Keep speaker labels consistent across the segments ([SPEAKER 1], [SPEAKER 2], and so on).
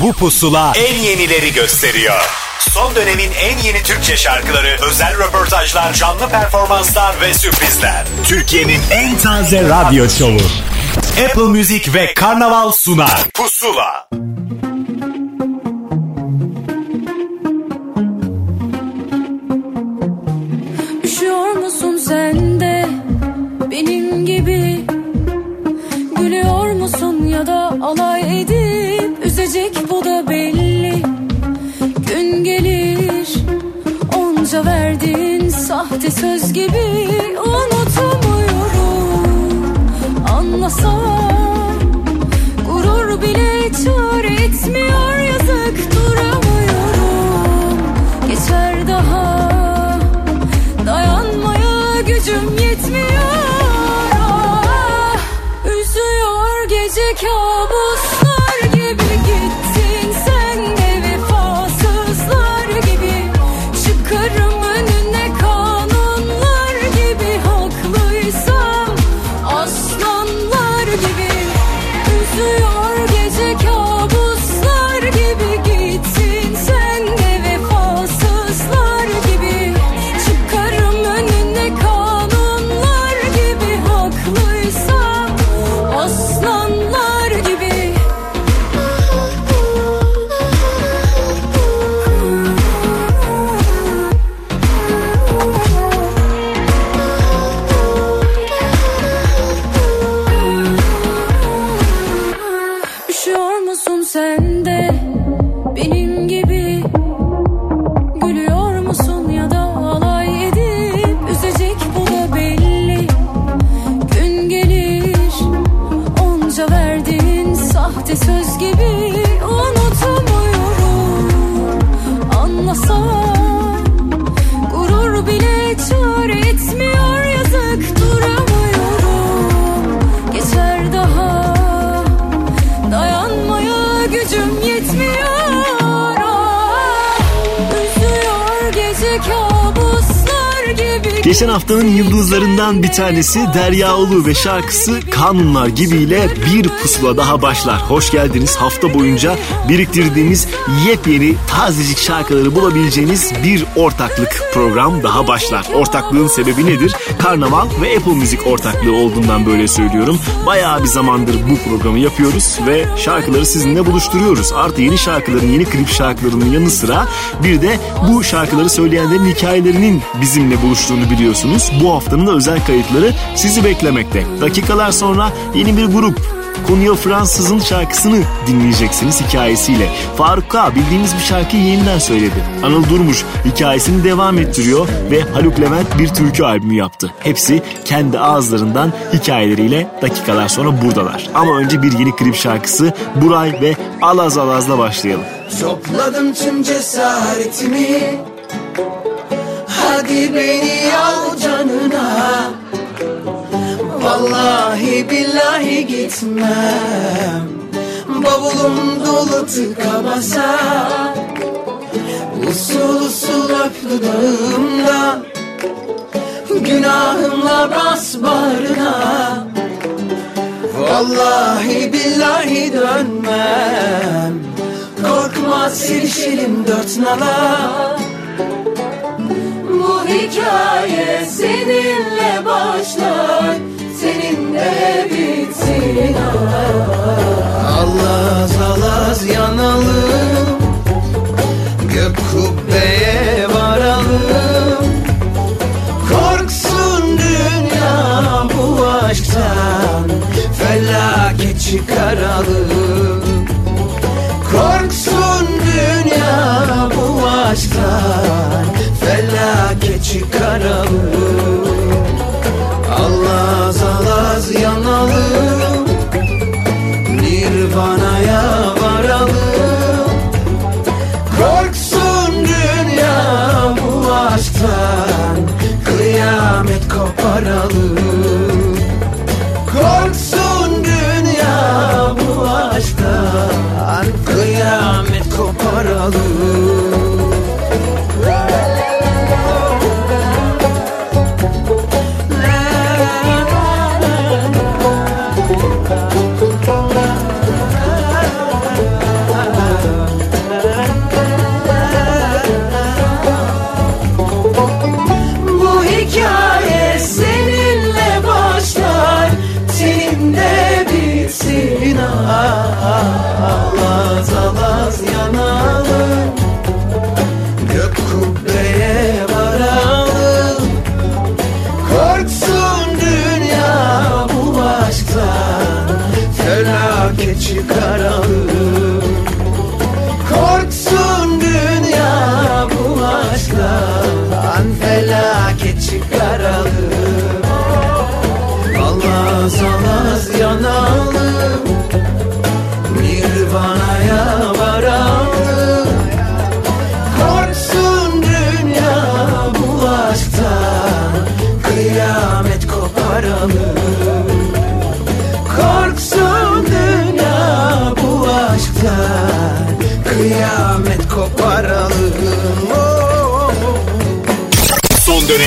[SPEAKER 1] Bu pusula en yenileri gösteriyor. Son dönemin en yeni Türkçe şarkıları, özel röportajlar, canlı performanslar ve sürprizler. Türkiye'nin en taze radyo şovu. Apple Music ve Karnaval sunar. Pusula.
[SPEAKER 2] Üşüyor musun sen de benim gibi? Gülüyor musun ya da alay edip üzecek bu da belli. Gün gelir onca verdiğin sahte söz gibi unutamıyorum. Anlasam gurur bile çare etmiyor yazık duramıyorum. Geçer daha Dayanmaya gücüm yetmiyor ah, Üzüyor gece kabuslar
[SPEAKER 3] Geçen haftanın yıldızlarından bir tanesi Derya Ulu ve şarkısı Kanunlar gibiyle bir pusula daha başlar. Hoş geldiniz. Hafta boyunca biriktirdiğimiz yepyeni tazecik şarkıları bulabileceğiniz bir ortaklık program daha başlar. Ortaklığın sebebi nedir? Karnaval ve Apple Müzik ortaklığı olduğundan böyle söylüyorum. Bayağı bir zamandır bu programı yapıyoruz ve şarkıları sizinle buluşturuyoruz. Artı yeni şarkıların, yeni klip şarkılarının yanı sıra bir de bu şarkıları söyleyenlerin hikayelerinin bizimle buluştuğunu biliyorsunuz. Bu haftanın da özel kayıtları sizi beklemekte. Dakikalar sonra yeni bir grup Konya Fransız'ın şarkısını dinleyeceksiniz hikayesiyle. Faruk K bildiğimiz bir şarkıyı yeniden söyledi. Anıl Durmuş hikayesini devam ettiriyor ve Haluk Levent bir türkü albümü yaptı. Hepsi kendi ağızlarından hikayeleriyle dakikalar sonra buradalar. Ama önce bir yeni klip şarkısı Buray ve Alaz Alaz'la başlayalım.
[SPEAKER 4] Topladım tüm cesaretimi Hadi beni al canına Vallahi billahi gitmem. Bavulum dolu tıka basa. Usul usul öp dudağımda Günahımla bas bağrına. Vallahi billahi dönmem. Korkma silişelim dört nala. Bu hikaye seninle başlar Seninle bitsin. Allaz alaz yanalım. Gök kubbeye varalım. Korksun dünya bu aşktan Felaket çıkaralım. Korksun dünya bu aşktan Felaket çıkaralım Koparalım Korksun dünya bu aşktan Kıyamet koparalım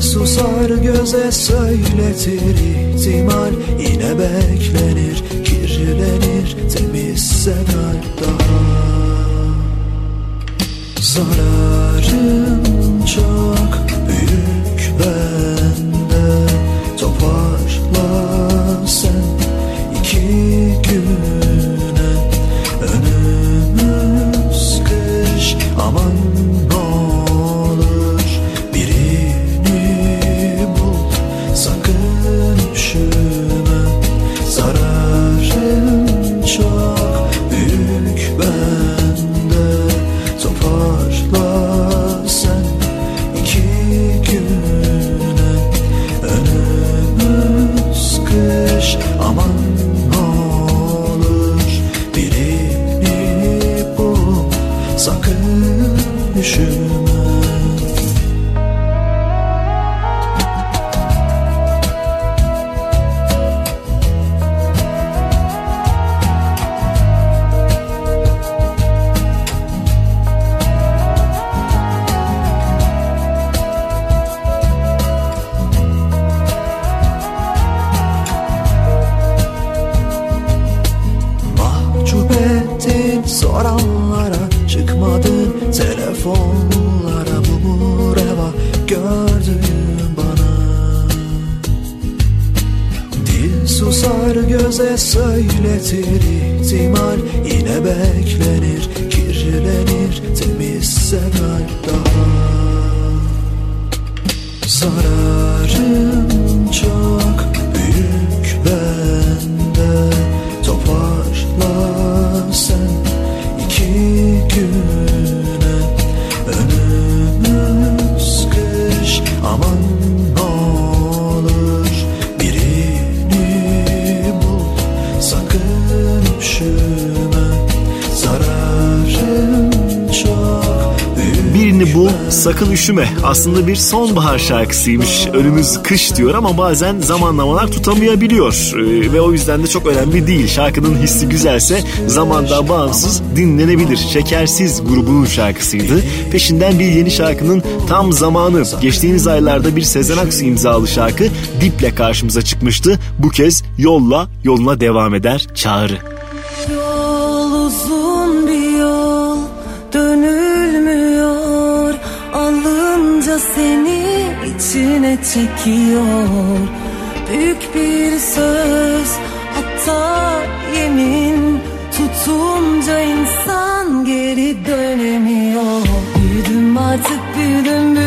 [SPEAKER 5] susar göze söyletir ihtimal. Yine beklenir kirlenir temizse daha. Zararın çok büyük bende üşüme.
[SPEAKER 3] Aslında bir sonbahar şarkısıymış. Önümüz kış diyor ama bazen zamanlamalar tutamayabiliyor. Ee, ve o yüzden de çok önemli değil. Şarkının hissi güzelse zamandan bağımsız dinlenebilir. Şekersiz grubunun şarkısıydı. Peşinden bir yeni şarkının tam zamanı. Geçtiğimiz aylarda bir Sezen Aksu imzalı şarkı Dip'le karşımıza çıkmıştı. Bu kez yolla yoluna devam eder çağrı.
[SPEAKER 6] Çekiyor. Büyük bir söz hatta yemin. Tutunca insan geri dönemiyor. Büyüdüm artık büyüdüm büyüm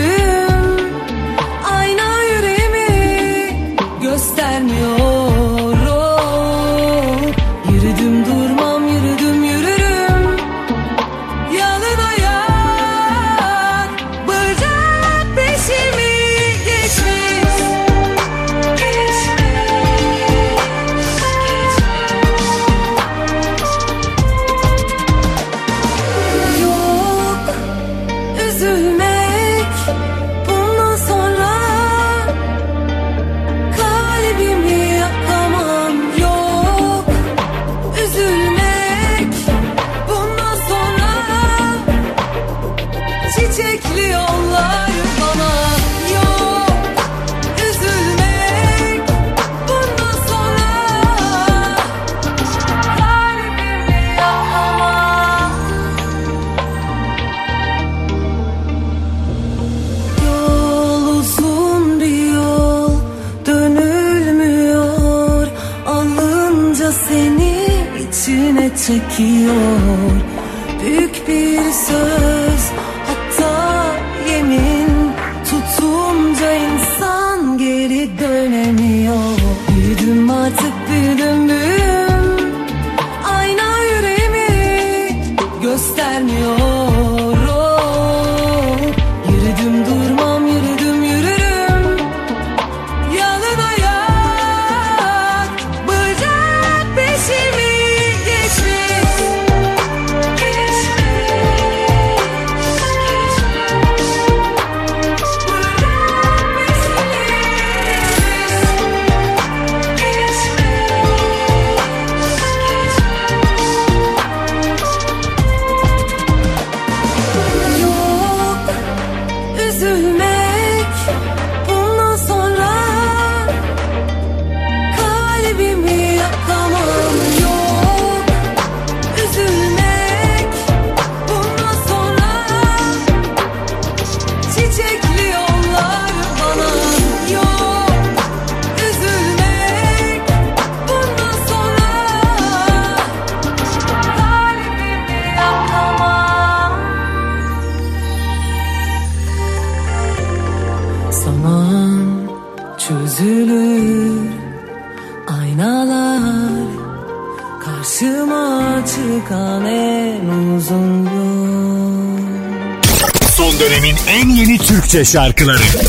[SPEAKER 7] şarkıları.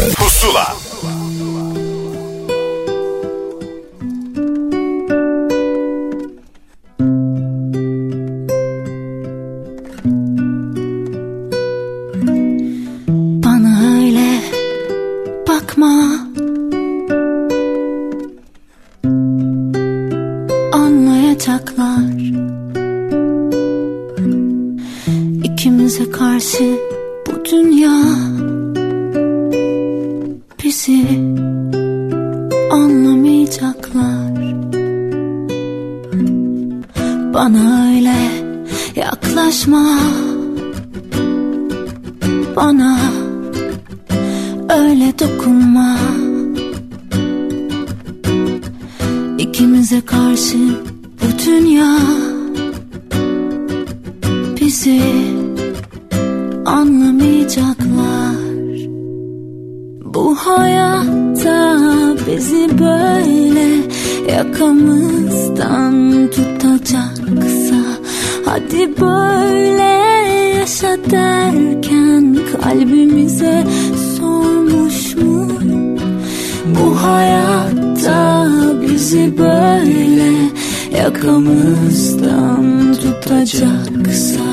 [SPEAKER 8] yakamızdan tutacaksa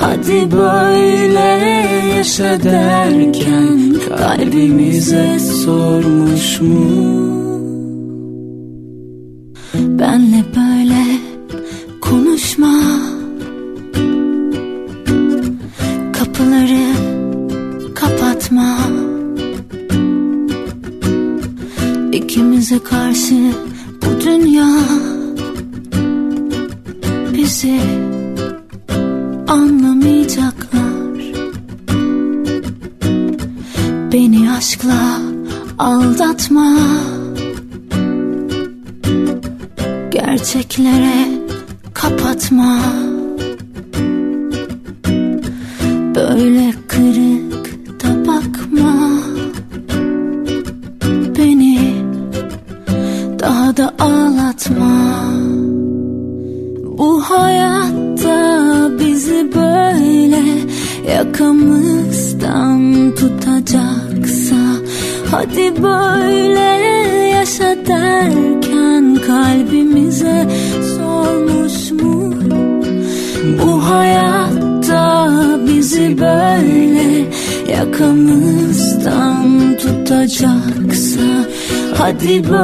[SPEAKER 8] Hadi böyle yaşa derken kalbimize sormuş mu?
[SPEAKER 7] Petit beau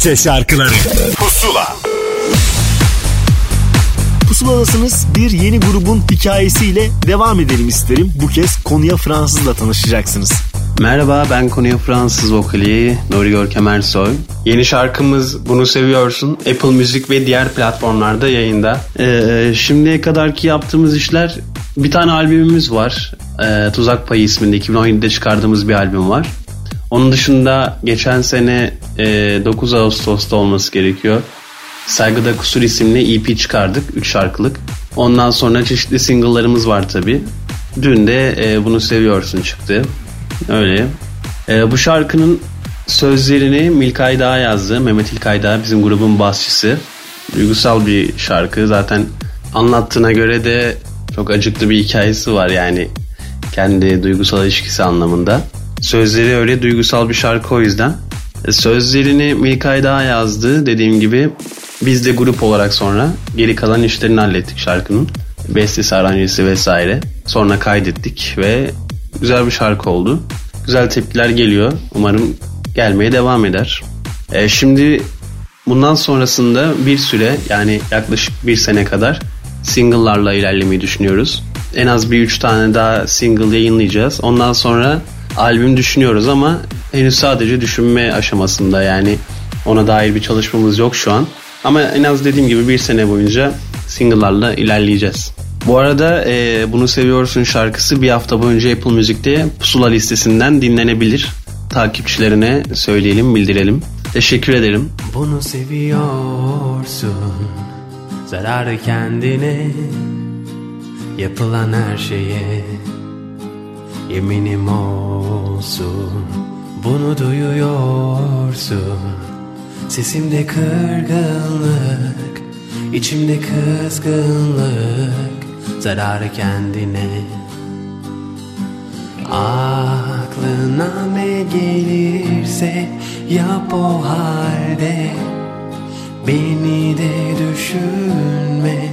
[SPEAKER 7] Türkçe şarkıları Pusula
[SPEAKER 3] Pusuladasınız bir yeni grubun hikayesiyle devam edelim isterim. Bu kez konuya Fransızla tanışacaksınız.
[SPEAKER 9] Merhaba ben konuya Fransız vokali Nuri Görkem Ersoy. Yeni şarkımız Bunu Seviyorsun Apple Müzik ve diğer platformlarda yayında. Ee, e, şimdiye kadarki yaptığımız işler bir tane albümümüz var. Ee, Tuzak Payı isminde 2017'de çıkardığımız bir albüm var. Onun dışında geçen sene e, 9 Ağustos'ta olması gerekiyor. Saygıda Kusur isimli EP çıkardık 3 şarkılık. Ondan sonra çeşitli single'larımız var tabi. Dün de e, Bunu Seviyorsun çıktı. Öyle. E, bu şarkının sözlerini Milkay Dağ yazdı. Mehmet İlkay Dağ bizim grubun basçısı. Duygusal bir şarkı. Zaten anlattığına göre de çok acıklı bir hikayesi var yani. Kendi duygusal ilişkisi anlamında. Sözleri öyle duygusal bir şarkı o yüzden. Sözlerini Milkay Dağ yazdı dediğim gibi. Biz de grup olarak sonra geri kalan işlerini hallettik şarkının. Bestesi, aranjesi vesaire. Sonra kaydettik ve güzel bir şarkı oldu. Güzel tepkiler geliyor. Umarım gelmeye devam eder. E, şimdi bundan sonrasında bir süre yani yaklaşık bir sene kadar single'larla ilerlemeyi düşünüyoruz. En az bir üç tane daha single yayınlayacağız. Ondan sonra albüm düşünüyoruz ama henüz sadece düşünme aşamasında yani ona dair bir çalışmamız yok şu an. Ama en az dediğim gibi bir sene boyunca single'larla ilerleyeceğiz. Bu arada e, Bunu Seviyorsun şarkısı bir hafta boyunca Apple Müzik'te pusula listesinden dinlenebilir. Takipçilerine söyleyelim, bildirelim. Teşekkür ederim.
[SPEAKER 10] Bunu seviyorsun Zararı kendine Yapılan her şeye Yeminim olsun Bunu duyuyorsun. Sesimde kırgınlık içimde kızgınlık Zararı kendine. Aklına ne gelirse yap o halde. Beni de düşünme.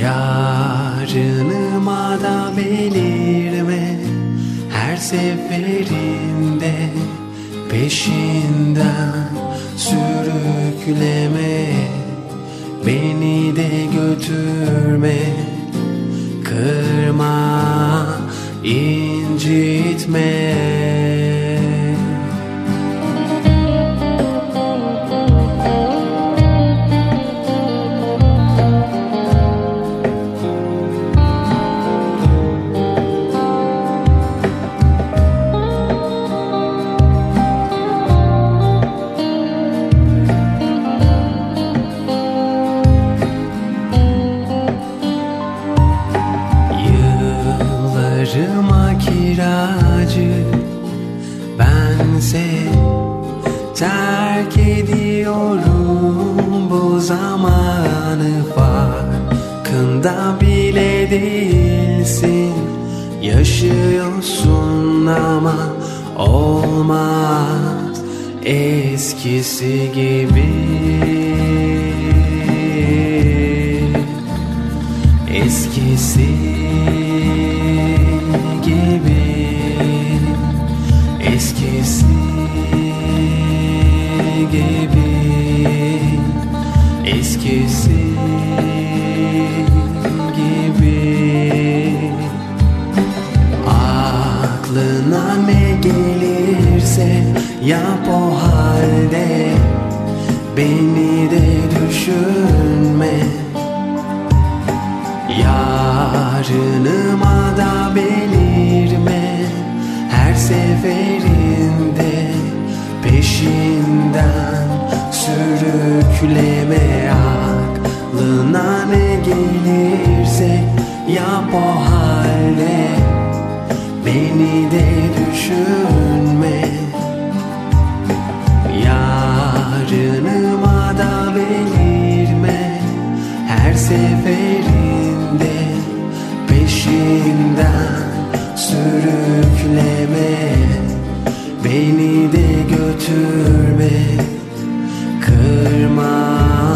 [SPEAKER 10] Yarınıma da belirme seferinde peşinden sürükleme Beni de götürme Kırma, incitme farkında bile değilsin. Yaşıyorsun ama olmaz. Eskisi gibi. Eskisi yap o halde Beni de düşünme. Yarınıma da belirme Her seferinde peşinden Sürükleme. Aklına ne gelirse Yap o halde Beni de düşünme seferinde peşinden sürükleme Beni de götürme Kırma,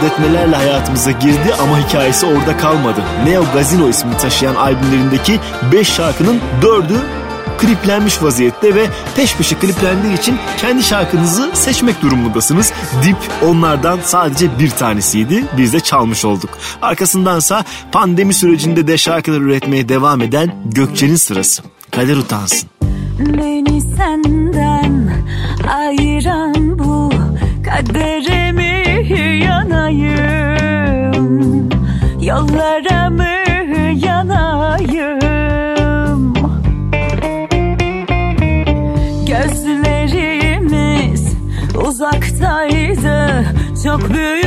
[SPEAKER 3] benzetmelerle hayatımıza girdi ama hikayesi orada kalmadı. Neo Gazino ismini taşıyan albümlerindeki 5 şarkının 4'ü kliplenmiş vaziyette ve peş peşe kliplendiği için kendi şarkınızı seçmek durumundasınız. Dip onlardan sadece bir tanesiydi. Biz de çalmış olduk. Arkasındansa pandemi sürecinde de şarkılar üretmeye devam eden Gökçe'nin sırası. Kader utansın.
[SPEAKER 7] Beni senden ayıran bu kadere yanayım. Yollara mı yanayım? Gözlerimiz uzaktaydı. Çok büyük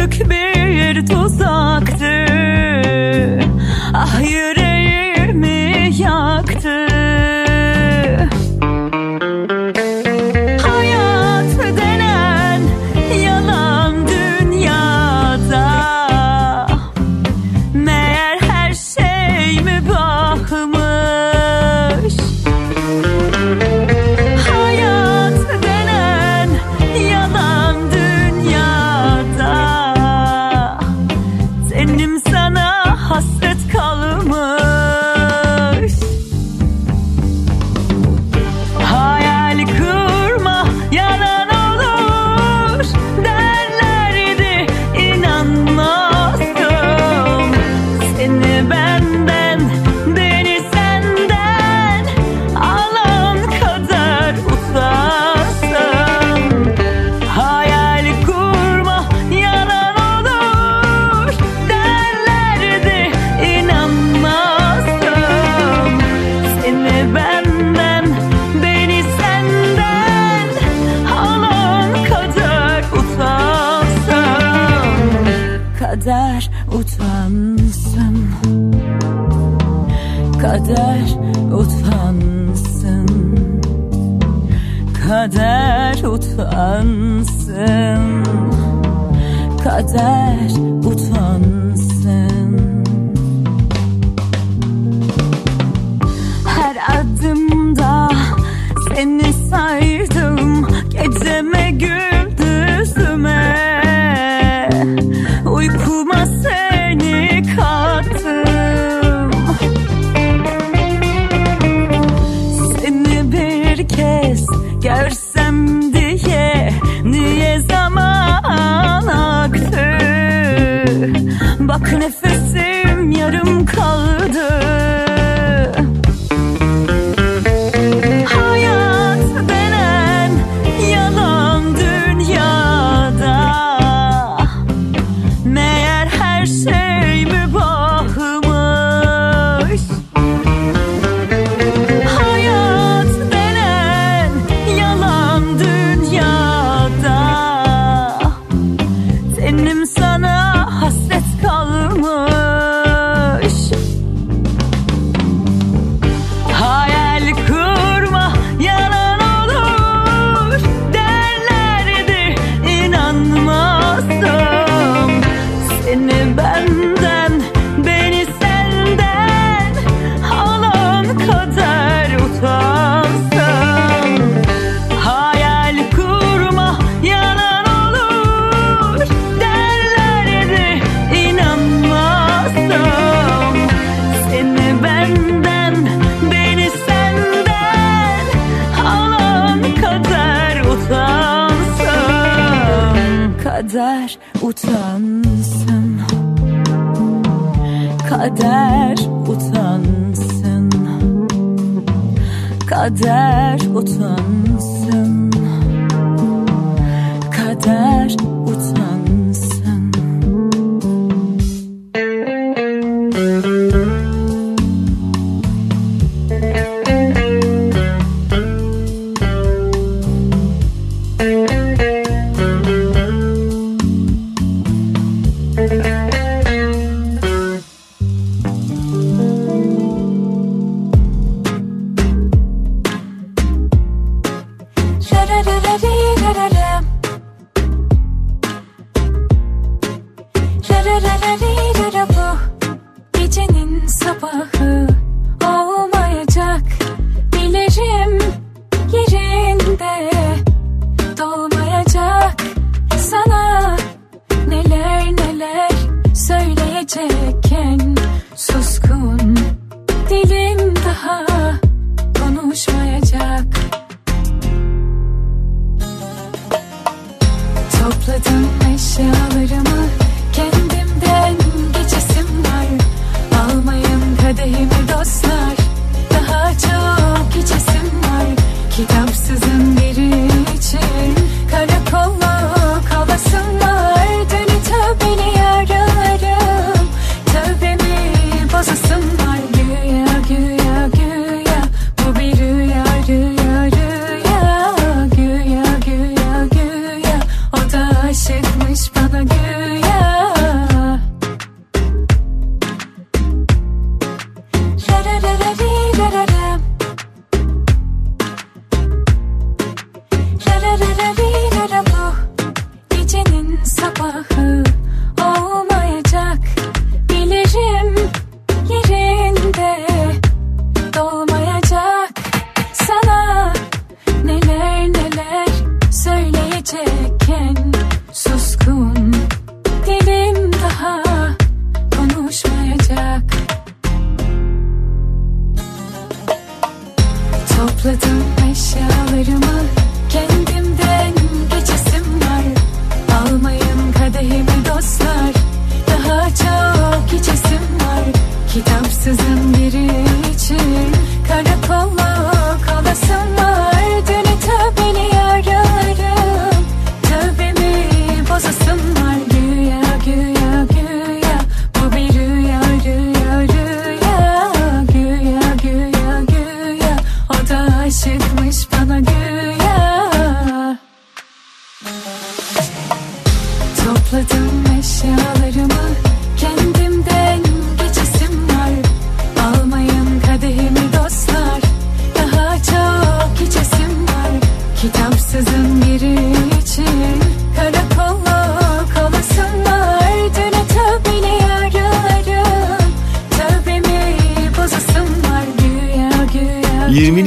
[SPEAKER 2] Ansızın geri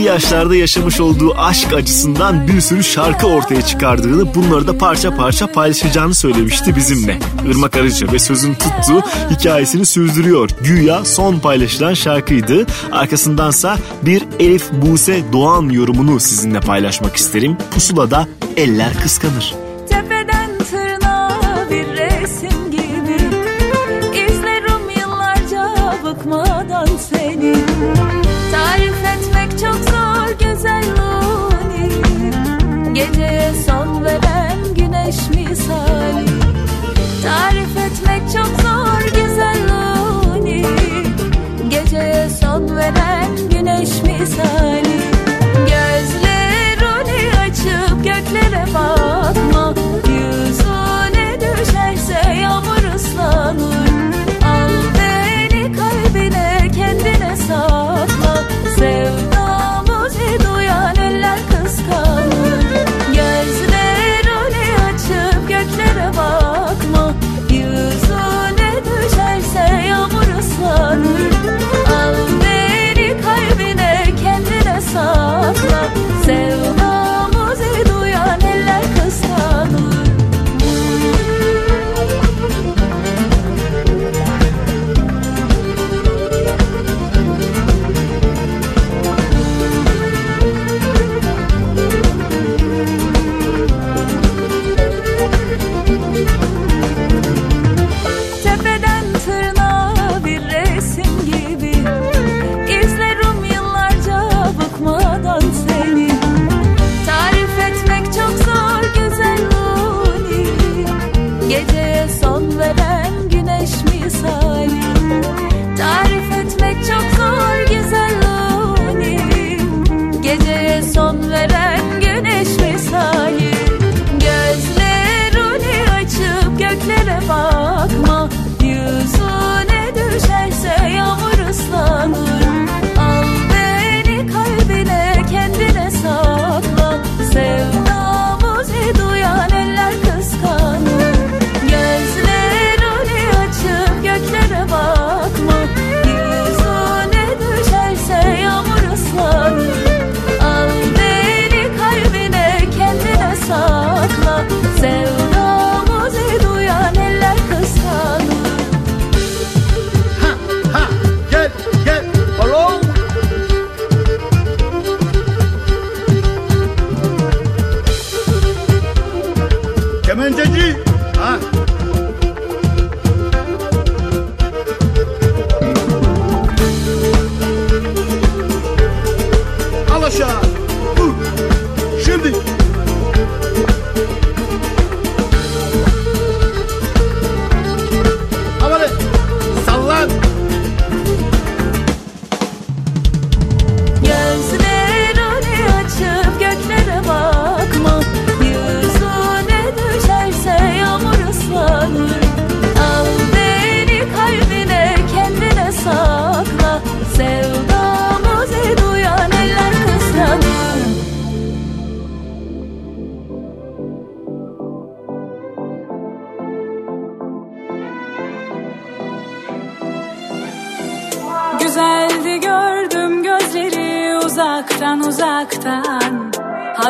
[SPEAKER 7] yaşlarda yaşamış olduğu aşk acısından bir sürü şarkı ortaya çıkardığını, bunları da parça parça paylaşacağını söylemişti bizimle. Irmak Arıcı ve sözün tuttuğu hikayesini sürdürüyor. Güya son paylaşılan şarkıydı. Arkasındansa bir Elif Buse Doğan yorumunu sizinle paylaşmak isterim. Pusulada eller kıskanır.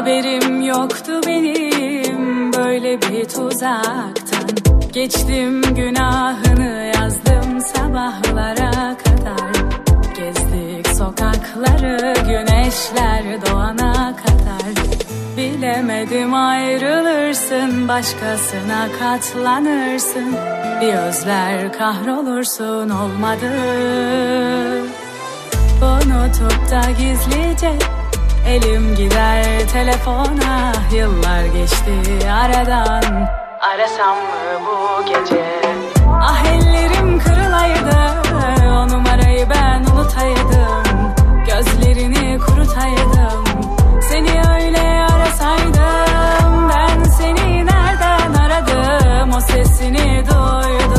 [SPEAKER 2] Haberim yoktu benim. Böyle bir tuzaktan Geçtim günahını yazdım sabahlara kadar. Gezdik sokakları güneşler doğana kadar. Bilemedim ayrılırsın başkasına katlanırsın. Bir özler kahrolursun olmadı. Unutup da gizlice elim gider telefona Yıllar geçti aradan. Arasam mı bu gece? Ah ellerim kırılaydı o numarayı ben unutaydım. Gözlerini kurutaydım. Seni öyle arasaydım Ben seni nereden aradım? O sesini duydum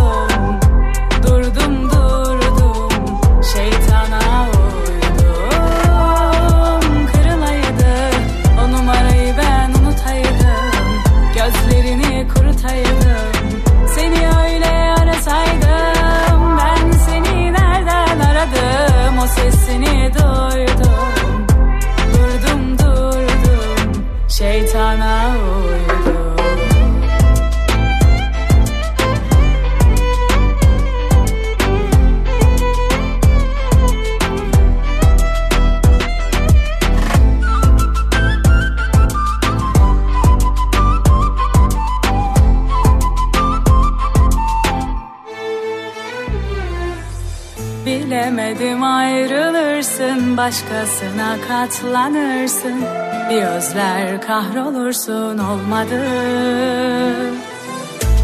[SPEAKER 2] başkasına katlanırsın. Bir özler kahrolursun olmadı.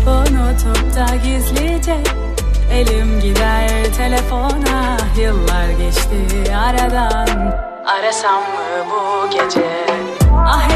[SPEAKER 2] Unutup da gizlice Elim gider telefona. Yıllar geçti aradan. Arasam mı bu gece? Ah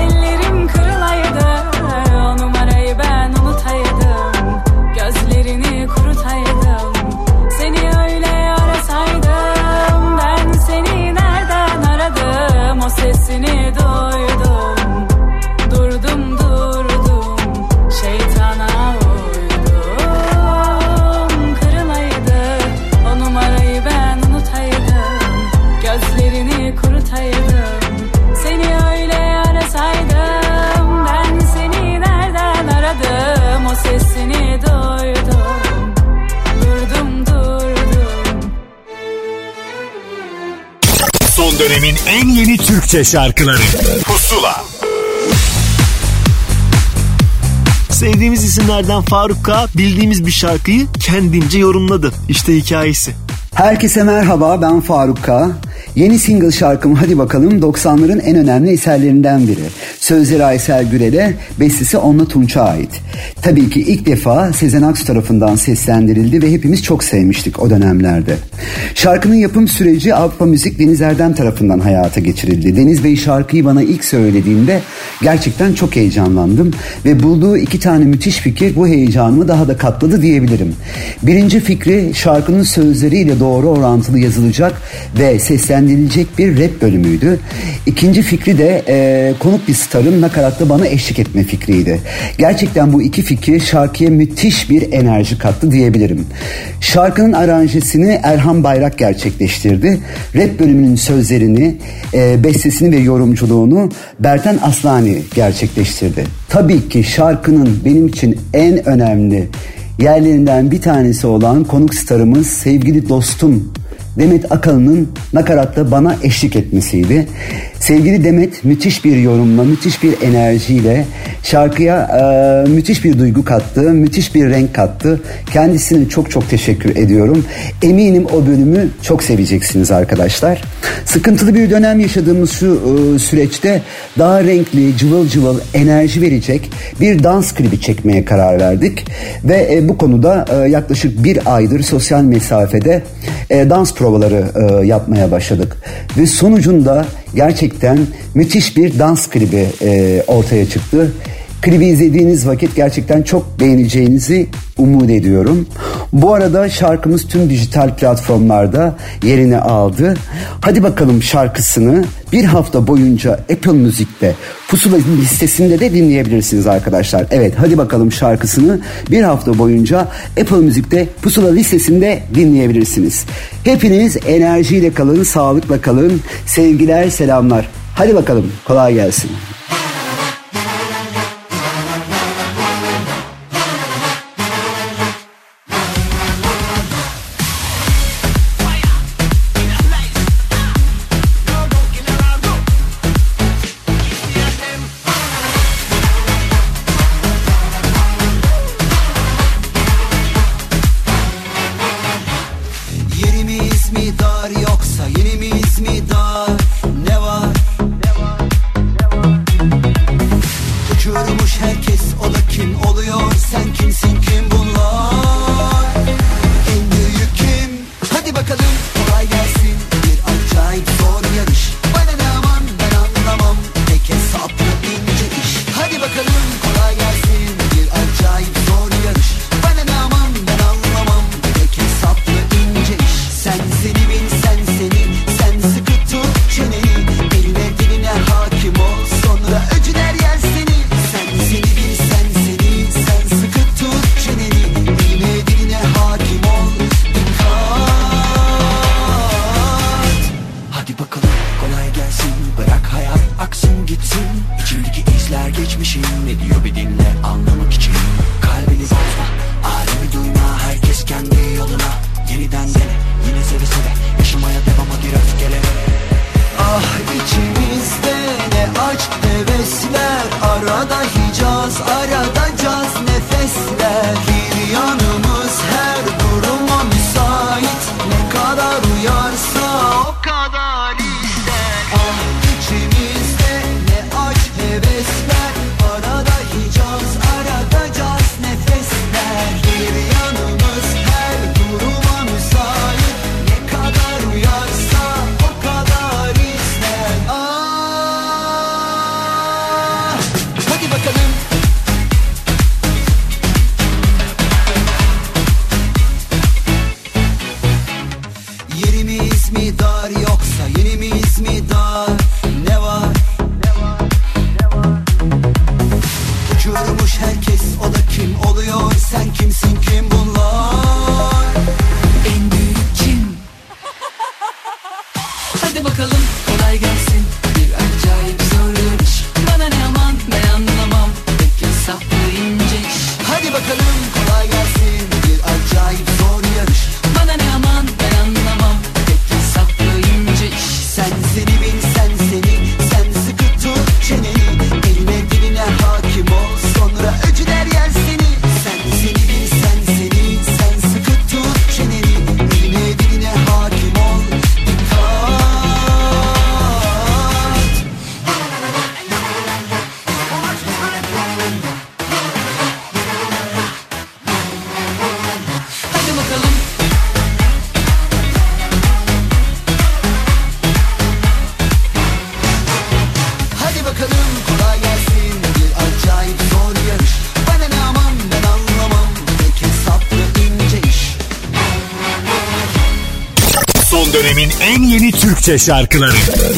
[SPEAKER 11] en yeni Türkçe şarkıları Pusula
[SPEAKER 3] Sevdiğimiz isimlerden Faruk K bildiğimiz bir şarkıyı kendince yorumladı. İşte hikayesi.
[SPEAKER 12] Herkese merhaba ben Faruk K. Yeni single şarkım Hadi Bakalım 90'ların en önemli eserlerinden biri. Sözleri Aysel Gürel'e, bestesi Onla Tunç'a ait. Tabii ki ilk defa Sezen Aksu tarafından seslendirildi ve hepimiz çok sevmiştik o dönemlerde. Şarkının yapım süreci Avrupa Müzik Deniz Erdem tarafından hayata geçirildi. Deniz Bey şarkıyı bana ilk söylediğinde gerçekten çok heyecanlandım ve bulduğu iki tane müthiş fikir bu heyecanımı daha da katladı diyebilirim. Birinci fikri şarkının sözleriyle doğru orantılı yazılacak ve seslendirilecek bir rap bölümüydü. İkinci fikri de e, konuk bir starın nakaratta bana eşlik etme fikriydi. Gerçekten bu iki fikir şarkıya müthiş bir enerji kattı diyebilirim. Şarkının aranjesini Erhan Bayrak gerçekleştirdi. Rap bölümünün sözlerini, e, bestesini ve yorumculuğunu Bertan Aslani gerçekleştirdi. Tabii ki şarkının benim için en önemli yerlerinden bir tanesi olan konuk starımız sevgili dostum Demet Akalın'ın nakaratta bana eşlik etmesiydi. Sevgili Demet müthiş bir yorumla, müthiş bir enerjiyle şarkıya e, müthiş bir duygu kattı, müthiş bir renk kattı. Kendisine çok çok teşekkür ediyorum. Eminim o bölümü çok seveceksiniz arkadaşlar. Sıkıntılı bir dönem yaşadığımız şu e, süreçte daha renkli, cıvıl cıvıl, enerji verecek bir dans klibi çekmeye karar verdik. Ve e, bu konuda e, yaklaşık bir aydır sosyal mesafede e, dans provaları e, yapmaya başladık. Ve sonucunda gerçekten müthiş bir dans klibi e, ortaya çıktı. Klibi izlediğiniz vakit gerçekten çok beğeneceğinizi umut ediyorum. Bu arada şarkımız tüm dijital platformlarda yerini aldı. Hadi bakalım şarkısını bir hafta boyunca Apple Müzik'te Pusula listesinde de dinleyebilirsiniz arkadaşlar. Evet hadi bakalım şarkısını bir hafta boyunca Apple Müzik'te Pusula listesinde dinleyebilirsiniz. Hepiniz enerjiyle kalın, sağlıkla kalın. Sevgiler, selamlar. Hadi bakalım kolay gelsin.
[SPEAKER 11] Türkçe şarkıları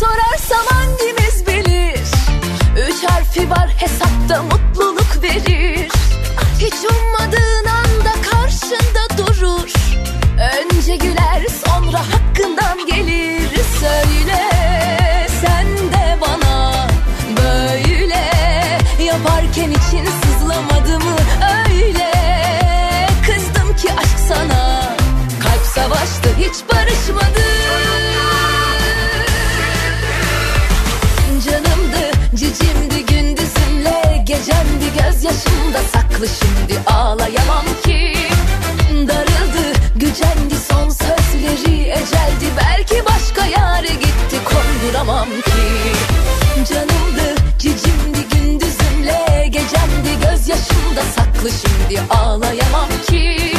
[SPEAKER 2] sorarsam hangimiz bilir? Üç harfi var hesapta mutluluk verir. Hiç ummadığın anda karşında durur. Önce güler sonra hakkından gelir. Söyle sen de bana böyle Yaparken için sızlamadı mı? Öyle Kızdım ki aşk sana. Kalp savaştı hiç barışmadı Gecemdi gözyaşımda saklı. Şimdi ağlayamam ki. Darıldı gücendi son sözleri Eceldi. Belki başka yare gitti konduramam ki. Canımdı cicimdi gündüzümle Gecemdi. Gözyaşımda saklı şimdi ağlayamam ki.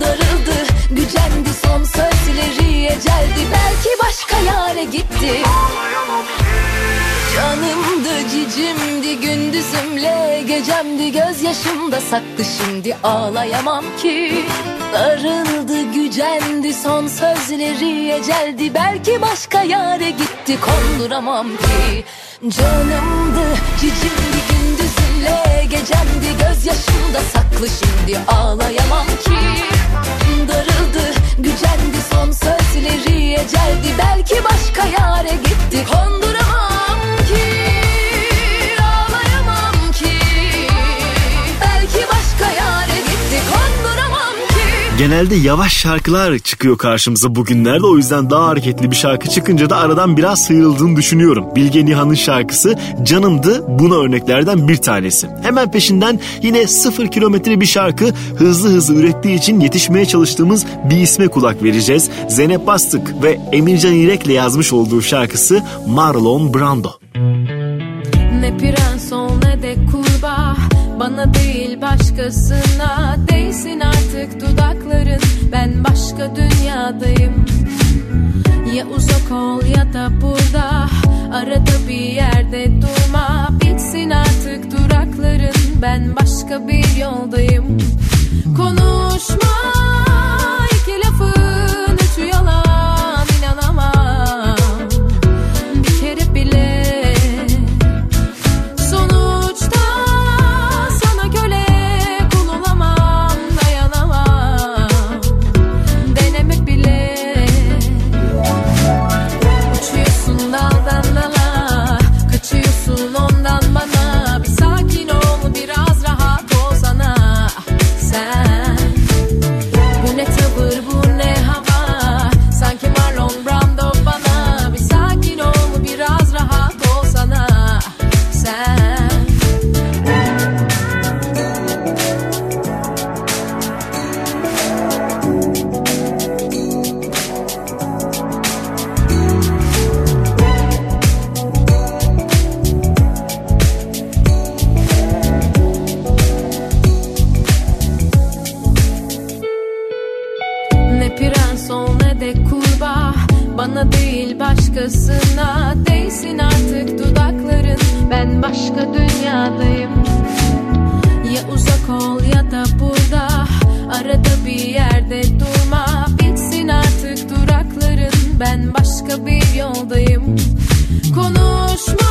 [SPEAKER 2] Darıldı gücendi son sözleri Eceldi. Belki başka yare gitti Canımdı cicimdi gündüzümle Gecemdi gözyaşımda saklı şimdi ağlayamam ki. Darıldı gücendi son sözleri Eceldi belki başka yare gitti konduramam ki. Canımdı cicimdi gündüzümle Gecemdi gözyaşımda saklı şimdi ağlayamam ki. Darıldı gücendi son sözleri Eceldi belki başka yare gitti konduramam
[SPEAKER 3] Genelde yavaş şarkılar çıkıyor karşımıza bugünlerde. O yüzden daha hareketli bir şarkı çıkınca da aradan biraz sıyrıldığını düşünüyorum. Bilge Nihan'ın şarkısı Canımdı buna örneklerden bir tanesi. Hemen peşinden yine sıfır kilometre bir şarkı hızlı hızlı ürettiği için yetişmeye çalıştığımız bir isme kulak vereceğiz. Zeynep Bastık ve Emircan İrek'le yazmış olduğu şarkısı Marlon Brando.
[SPEAKER 2] Prens ol de kurbağa Bana değil başkasına. Değsin artık dudakların. Ben başka dünyadayım. Ya uzak ol ya da burada. Arada bir yerde durma. Bitsin artık durakların. Ben başka bir yoldayım. Konuşma Ne prens ol ne de kurbağa Bana değil başkasına Değsin artık dudakların. Ben başka dünyadayım. Ya uzak ol ya da burada Arada bir yerde durma. Bitsin artık durakların Ben başka bir yoldayım. Konuşma.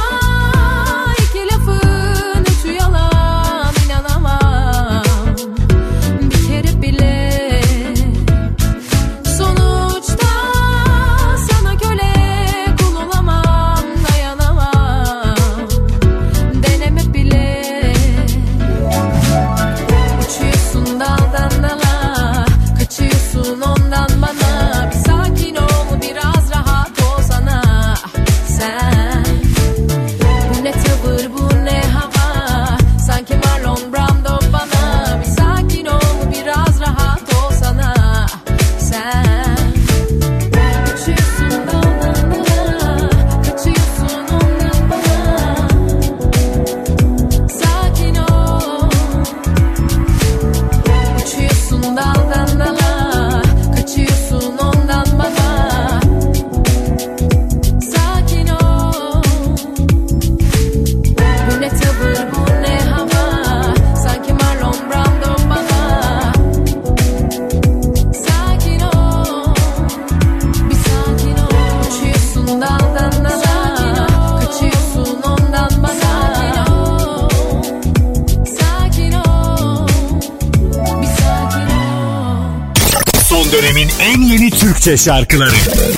[SPEAKER 11] Türkçe şarkıları.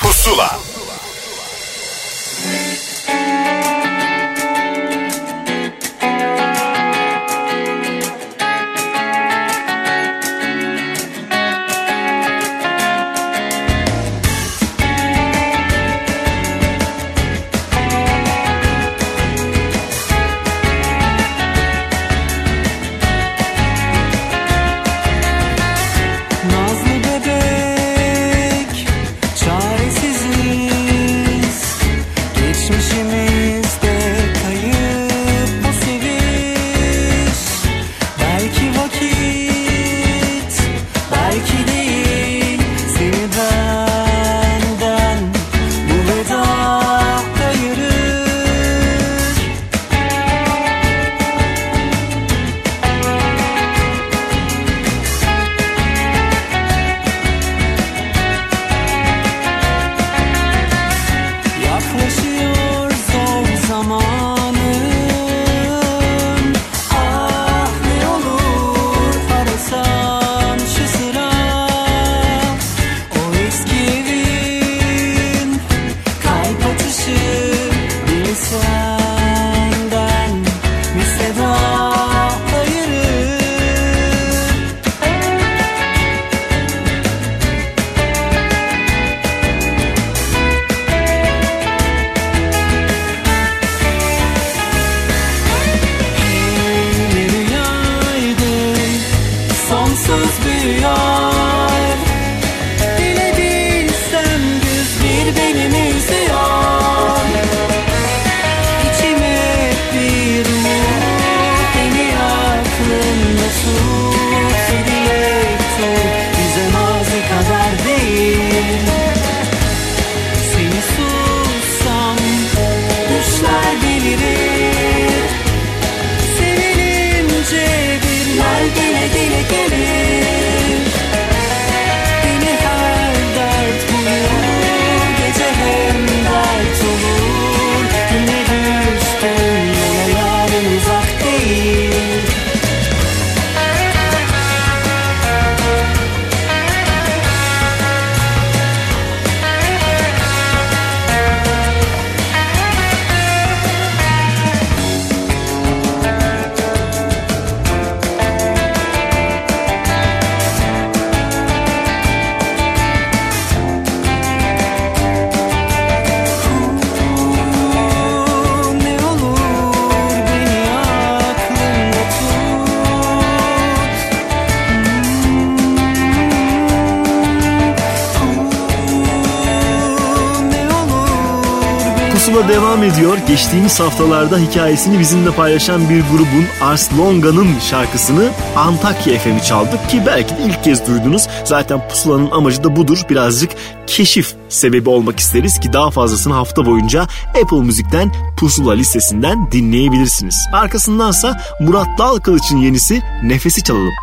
[SPEAKER 3] Ediyor. Geçtiğimiz haftalarda hikayesini bizimle paylaşan bir grubun Ars Longa'nın şarkısını Antakya FM'i çaldık ki belki de ilk kez duydunuz. Zaten Pusula'nın amacı da budur. Birazcık keşif sebebi olmak isteriz ki daha fazlasını hafta boyunca Apple Müzik'ten Pusula listesinden dinleyebilirsiniz. Arkasındansa Murat Dalkılıç'ın yenisi Nefesi çalalım.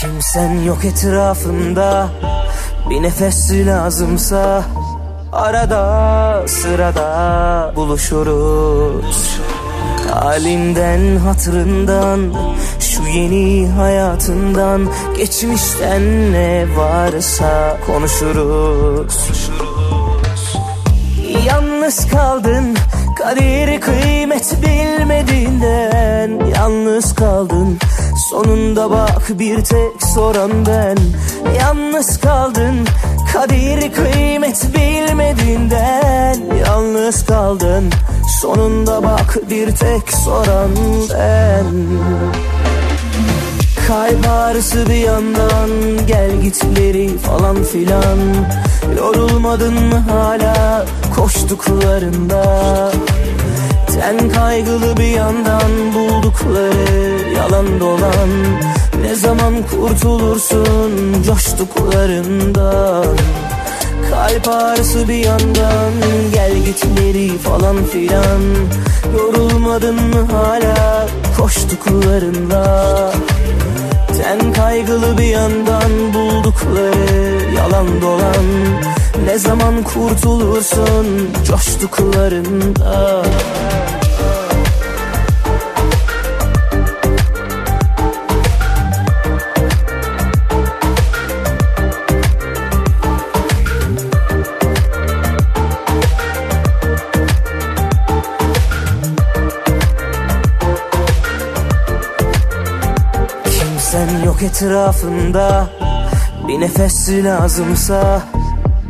[SPEAKER 13] Kimsen yok etrafında Bir nefes lazımsa Arada sırada buluşuruz. Halinden hatırından Şu yeni hayatından Geçmişten ne varsa konuşuruz. Yalnız kaldın Kaderi kıymet bilmediğinden. Yalnız kaldın Sonunda bak bir tek soran ben. Yalnız kaldın Kaderi kıymet bilmediğinden Yalnız kaldın. Sonunda bak bir tek soran ben. Kalp ağrısı bir yandan Gel gitleri falan filan. Yorulmadın mı hala koştuklarında? Ten kaygılı bir yandan buldukları yalan dolan Ne zaman kurtulursun coştuklarından? Kalp ağrısı bir yandan Gel gitleri falan filan. Yorulmadın mı hala koştuklarında Ten kaygılı bir yandan buldukları yalan dolan. Ne zaman kurtulursun coştuklarında etrafında Bir nefes lazımsa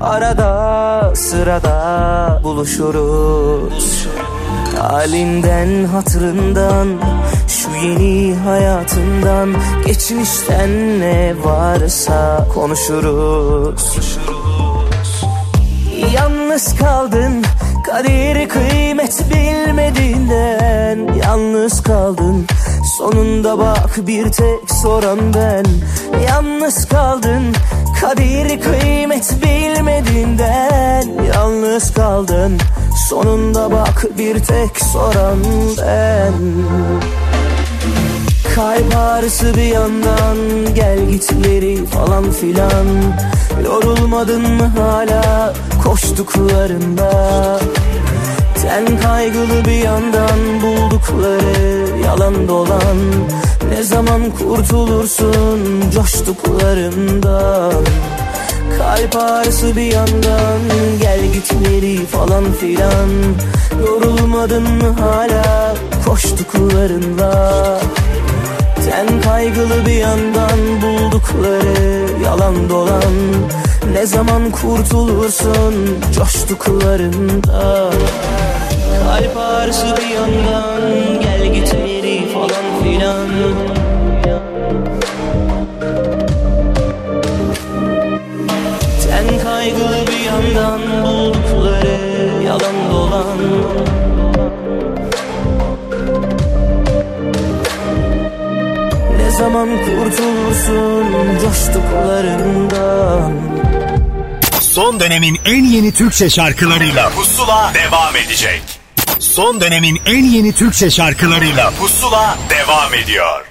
[SPEAKER 13] Arada sırada buluşuruz. Halinden hatırından Şu yeni hayatından Geçmişten ne varsa konuşuruz. Yalnız kaldın Kaderi kıymet bilmediğinden Yalnız kaldın Sonunda bak bir tek soran ben. Yalnız kaldın Kaderi kıymet bilmediğinden. Yalnız kaldın Sonunda bak bir tek soran ben. Kalp ağrısı bir yandan Gel gitleri falan filan. Yorulmadın mı hala koştuklarında Ten kaygılı bir yandan buldukları yalan dolan. Ne zaman kurtulursun coştuklarından? Kalp ağrısı bir yandan Gel gitleri falan filan. Yorulmadın mı hala koştuklarında Ten kaygılı bir yandan buldukları yalan dolan. Ne zaman kurtulursun coştuklarında Kalp ağrısı bir yandan Gel gitleri falan filan. Ten kaygılı bir yandan buldukları yalan dolan. Ne zaman kurtulursun coştuklarından
[SPEAKER 14] Son dönemin en yeni Türkçe şarkılarıyla Pusula devam edecek. Son dönemin en yeni Türkçe şarkılarıyla Pusula devam ediyor.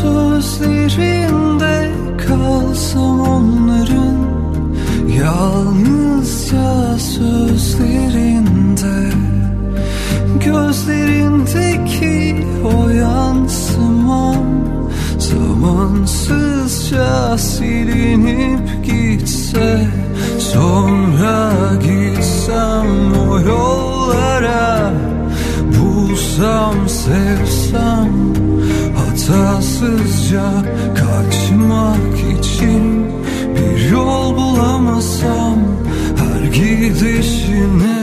[SPEAKER 15] Sözlerinde kalsam onların Yalnızca sözlerinde Gözlerindeki o yansımam Zamansızca silinip gitse Sonra gitsem o yollara Bulsam sevsem Hatasızca kaçmak için Bir yol bulamasam Her gidişine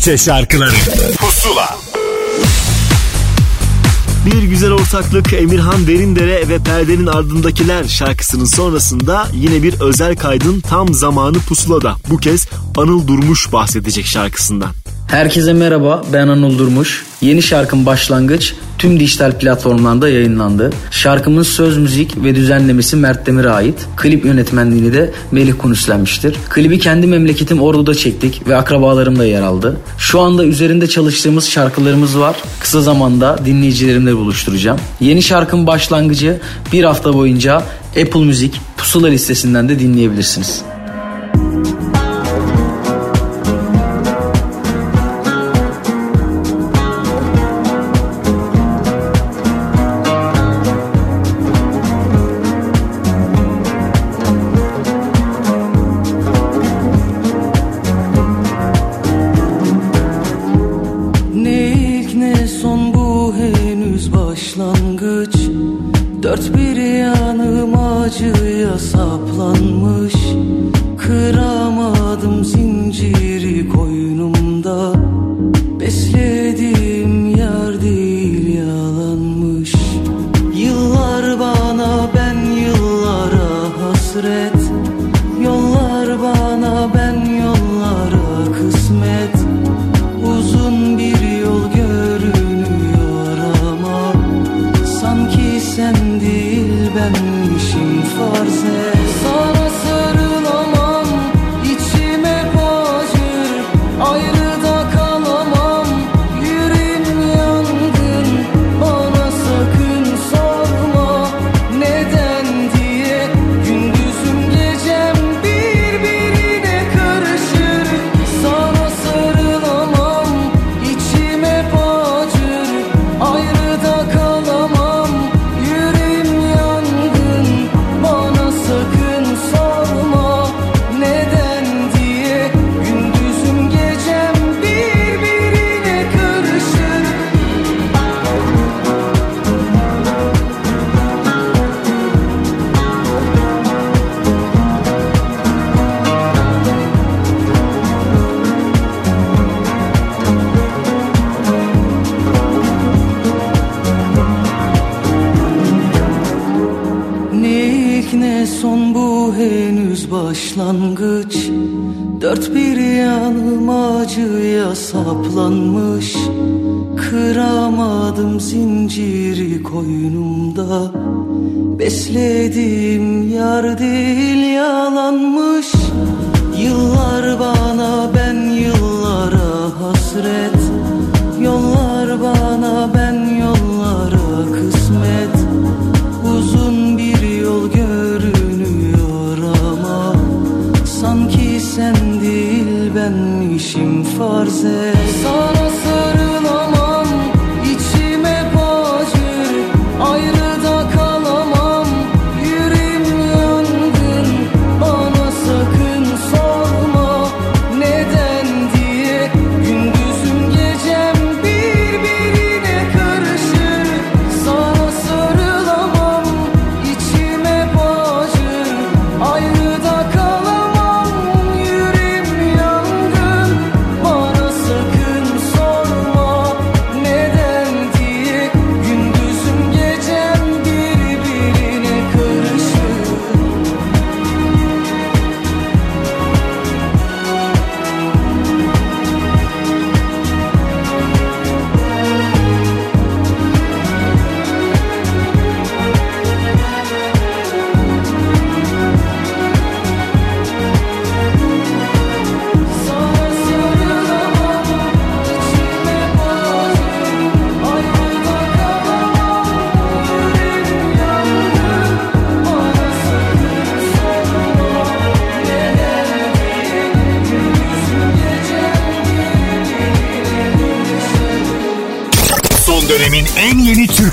[SPEAKER 11] Türkçe şarkıları Pusula
[SPEAKER 3] bir güzel ortaklık Emirhan Derindere ve Perdenin Ardındakiler şarkısının sonrasında yine bir özel kaydın tam zamanı pusulada. Bu kez Anıl Durmuş bahsedecek şarkısından.
[SPEAKER 8] Herkese merhaba ben Anıl Durmuş. Yeni şarkım Başlangıç tüm dijital platformlarda yayınlandı. Şarkımın söz müzik ve düzenlemesi Mert Demir'e ait. Klip yönetmenliğini de Melih Kunuslenmiştir. Klibi kendi memleketim Ordu'da çektik ve akrabalarım da yer aldı. Şu anda üzerinde çalıştığımız şarkılarımız var. Kısa zamanda dinleyicilerimle buluşturacağım. Yeni şarkın başlangıcı bir hafta boyunca Apple Müzik pusula listesinden de dinleyebilirsiniz.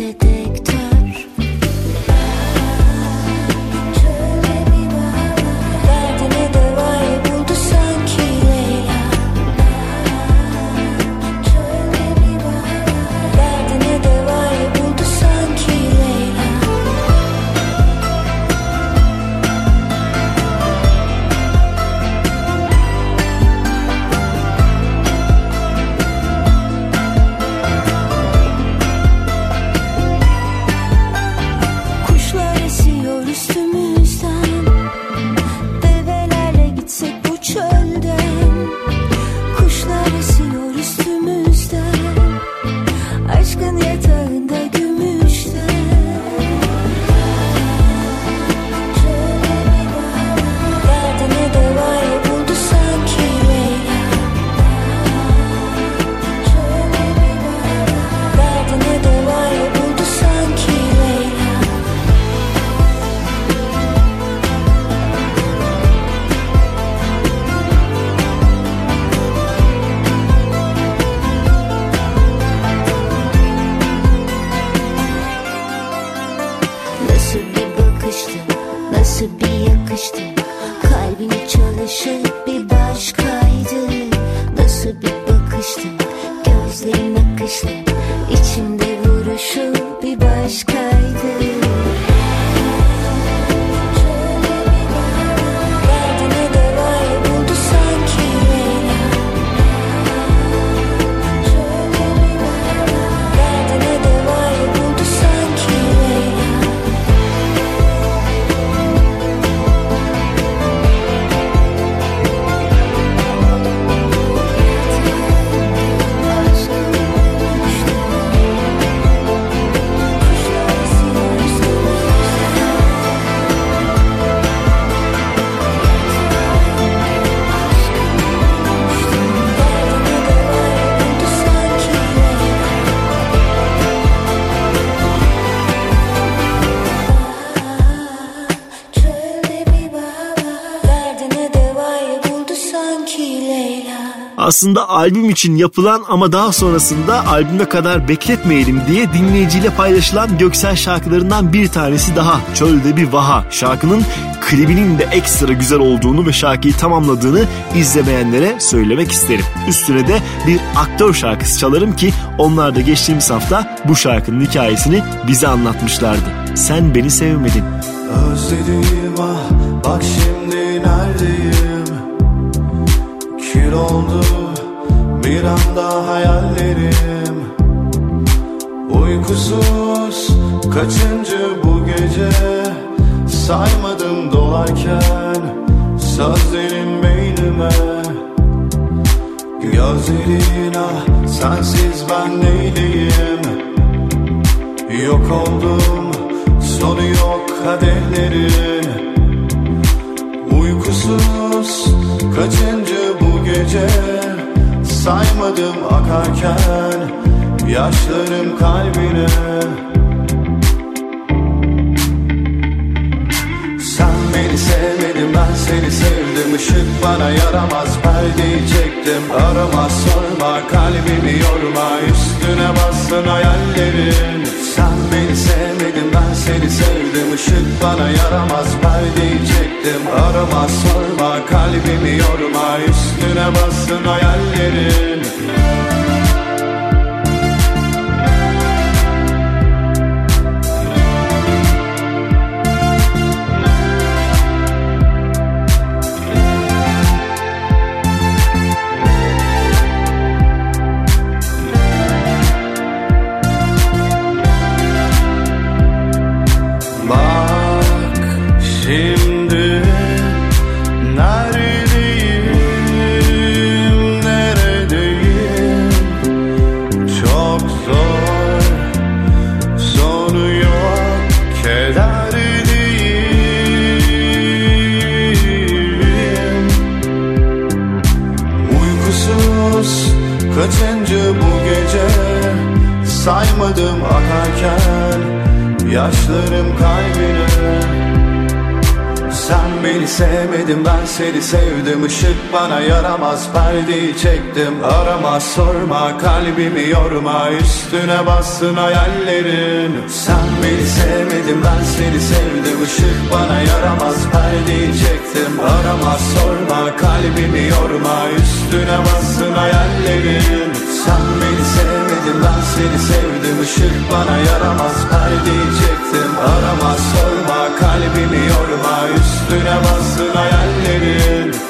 [SPEAKER 7] o
[SPEAKER 3] Aslında albüm için yapılan ama daha sonrasında albüme kadar bekletmeyelim diye dinleyiciyle paylaşılan Göksel şarkılarından bir tanesi daha Çölde Bir Vaha. Şarkının klibinin de ekstra güzel olduğunu ve şarkıyı tamamladığını izlemeyenlere söylemek isterim. Üstüne de bir aktör şarkısı çalarım ki onlar da geçtiğimiz hafta bu şarkının hikayesini bize anlatmışlardı. Sen beni sevmedin.
[SPEAKER 16] Özlediğim Uykusuz kaçıncı bu gece? Saymadım dolarken sözlerin beynime. Gözlerin ah sensiz ben neyleyim? Yok oldum sonu yok kadehlerin Uykusuz kaçıncı bu gece? Saymadım akarken yaşlarım kalbine. Sen beni sevmedin ben seni sevdim. Işık bana yaramaz perdeyi çektim. Arama sorma kalbimi yorma. Üstüne bassın hayallerin Sen beni sevmedin ben seni sevdim. Işık bana yaramaz perdeyi çektim. Arama sorma kalbimi yorma. Üstüne bassın hayallerin sevmedin ben seni sevdim. Işık bana yaramaz perdeyi çektim. Arama sorma kalbimi yorma. Üstüne bassın hayallerin. Sen beni sevmedin ben seni sevdim. Işık bana yaramaz perdeyi çektim. Arama sorma kalbimi yorma. Üstüne bassın hayallerin Sen beni sevmedin ben seni sevdim. Işık bana yaramaz perdeyi çektim. Arama sorma kalbimi yorma. Üstüne bassın hayallerin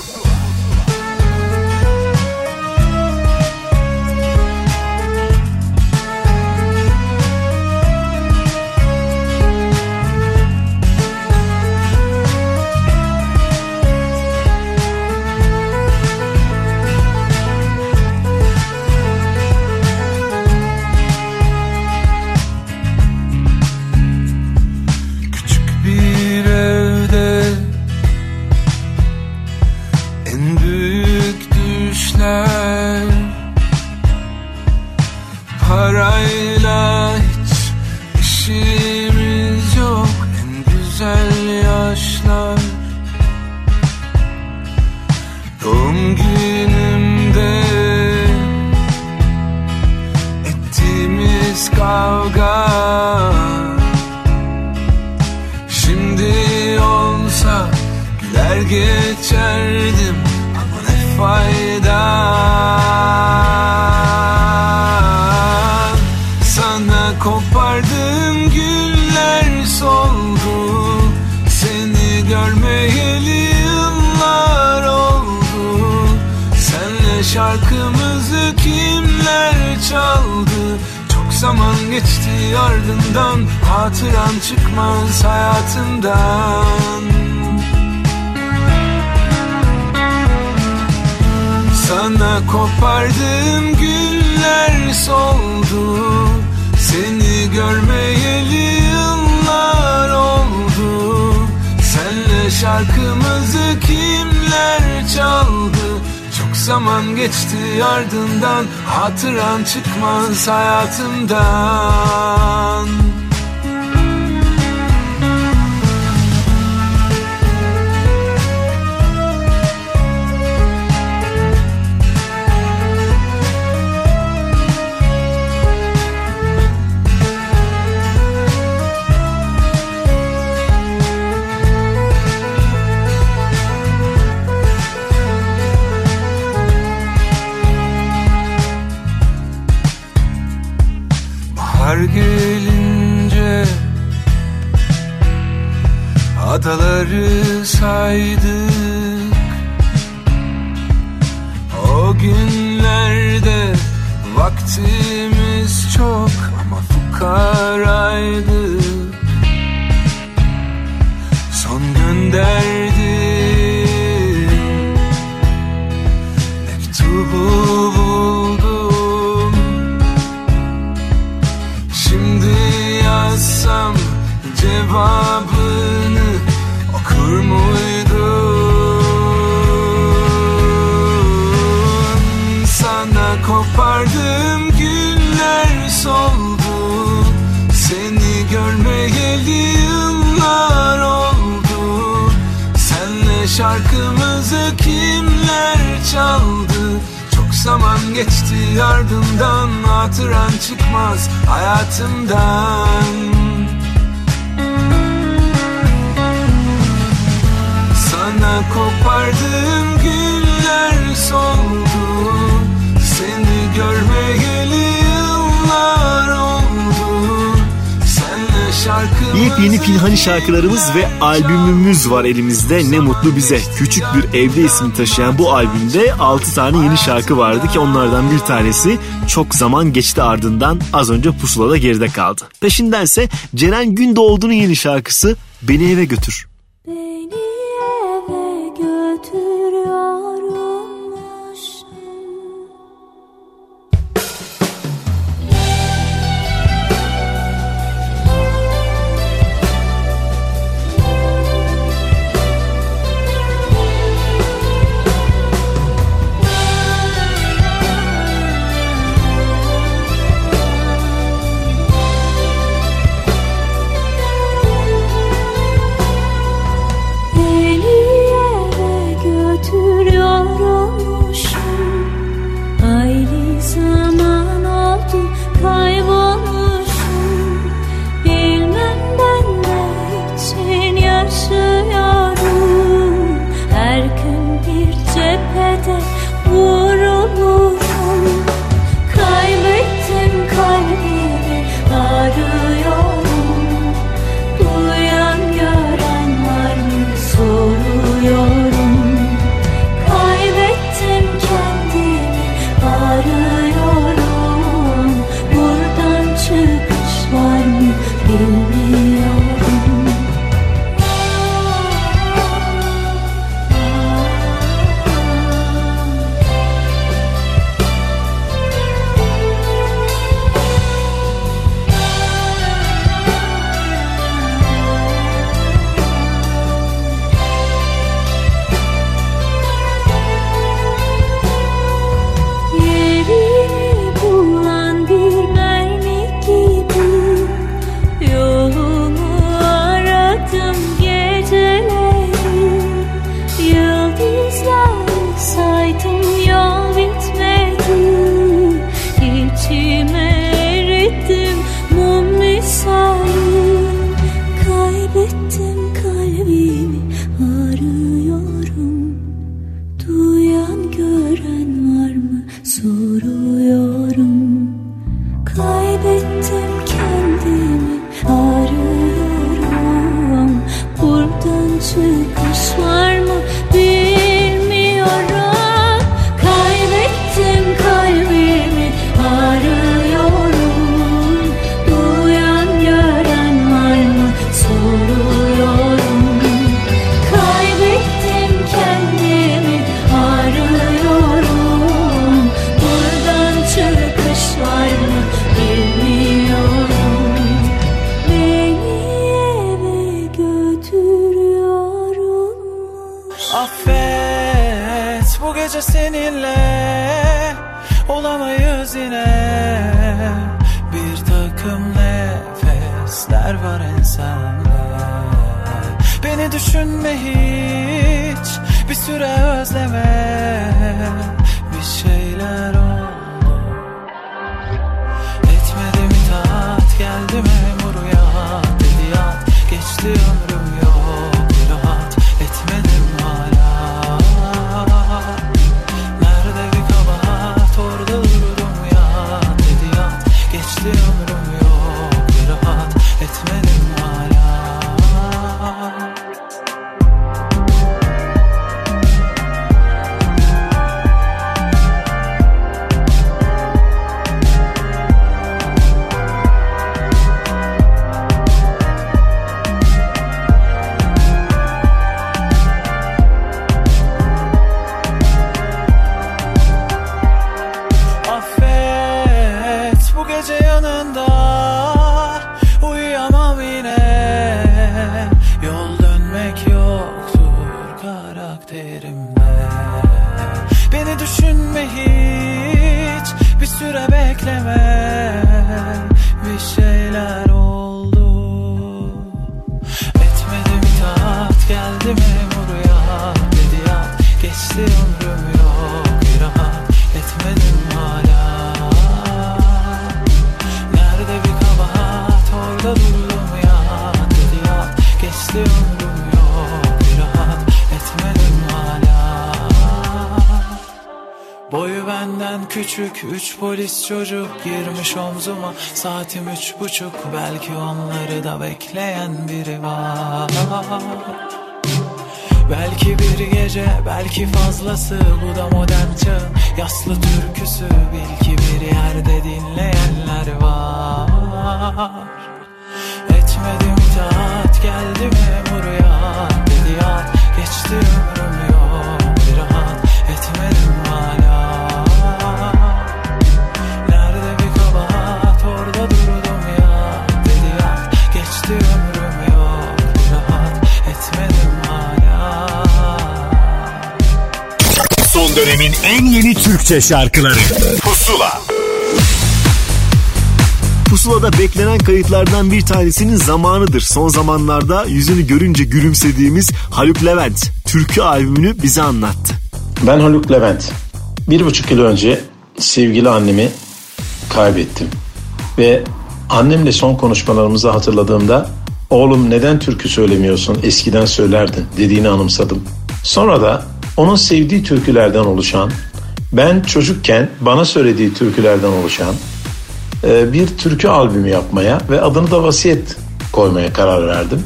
[SPEAKER 17] kopardığım güller soldu. Seni görmeyeli yıllar oldu. Senle şarkımızı kimler çaldı? Çok zaman geçti ardından Hatıran çıkmaz hayatımdan. Sana kopardığım güller soldu Seni görmeyeli yıllar oldu. Senle şarkımızı kimler çaldı? Çok zaman geçti ardından Hatıran çıkmaz hayatımdan Bahar gelince Adaları saydık. O günlerde Vaktimiz çok ama fukaraydık Son gönderdim cevabını okur muydun? Sana kopardığım günler soldu. Seni görmeyeli yıllar oldu. Senle şarkımızı kimler çaldı? Çok zaman geçti ardından Hatıran çıkmaz hayatımdan kopardığım günler soldu Seni görmeyeli yıllar oldu Senle şarkımızı
[SPEAKER 3] Yepyeni Pinhani şarkılarımız ve albümümüz var elimizde. Ne mutlu bize. Küçük bir evde ismi taşıyan bu albümde 6 tane yeni şarkı vardı ki onlardan bir tanesi çok zaman geçti ardından az önce pusulada geride kaldı. Peşindense Ceren Gündoğdu'nun yeni şarkısı Beni Eve Götür.
[SPEAKER 18] Üç polis çocuk girmiş omzuma. Saatim üç buçuk belki onları da bekleyen biri var. Belki bir gece belki fazlası bu da modern çağın Yaslı türküsü bil ki bir yerde dinleyenler var. Etmedim itaat geldi memur ya Dedi yat geçti ömrüm
[SPEAKER 11] Son dönemin en yeni Türkçe şarkıları Pusula
[SPEAKER 3] Pusula'da beklenen kayıtlardan bir tanesinin zamanıdır. Son zamanlarda yüzünü görünce gülümsediğimiz Haluk Levent türkü albümünü bize anlattı.
[SPEAKER 19] Ben Haluk Levent. Bir buçuk yıl önce sevgili annemi kaybettim. Ve annemle son konuşmalarımızı hatırladığımda oğlum neden türkü söylemiyorsun eskiden söylerdin dediğini anımsadım. Sonra da onun sevdiği türkülerden oluşan, ben çocukken bana söylediği türkülerden oluşan e, bir türkü albümü yapmaya ve adını da Vasiyet koymaya karar verdim.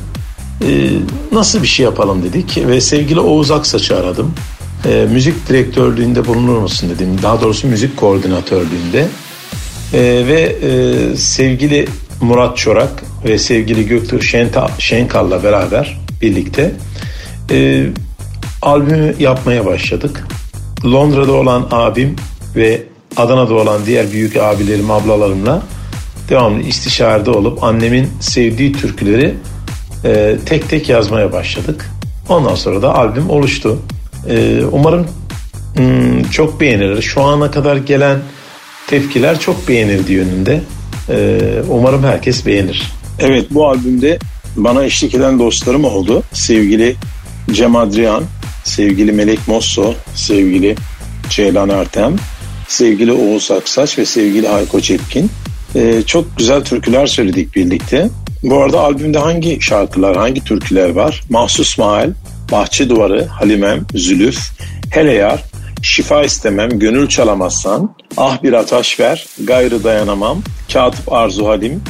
[SPEAKER 19] E, Nasıl bir şey yapalım dedik ve sevgili Oğuz Aksaç'ı aradım. E, müzik direktörlüğünde bulunur musun dedim. Daha doğrusu müzik koordinatörlüğünde. Ve sevgili Murat Çorak ve sevgili Göktürk Şenkal'la beraber birlikte albümü yapmaya başladık. Londra'da olan abim ve Adana'da olan diğer büyük abilerim, ablalarımla devamlı istişarede olup annemin sevdiği türküleri e, tek tek yazmaya başladık. Ondan sonra da albüm oluştu. E, umarım hmm, çok beğenilir. Şu ana kadar gelen tepkiler çok beğenildi yönünde. E, umarım herkes beğenir.
[SPEAKER 20] Evet bu albümde bana eşlik eden dostlarım oldu. Sevgili Cem Adrian, sevgili Melek Mosso, sevgili Ceylan Ertem, sevgili Oğuz Aksaç ve sevgili Hayko Çetkin. Ee, çok güzel türküler söyledik birlikte. Bu arada albümde hangi şarkılar, hangi türküler var? Mahsus Mahal, Bahçe Duvarı, Halimem, Zülüf, Hele Yar, Şifa istemem, gönül çalamazsan, ah bir ataş ver, gayrı dayanamam, Katip Arzu Halim,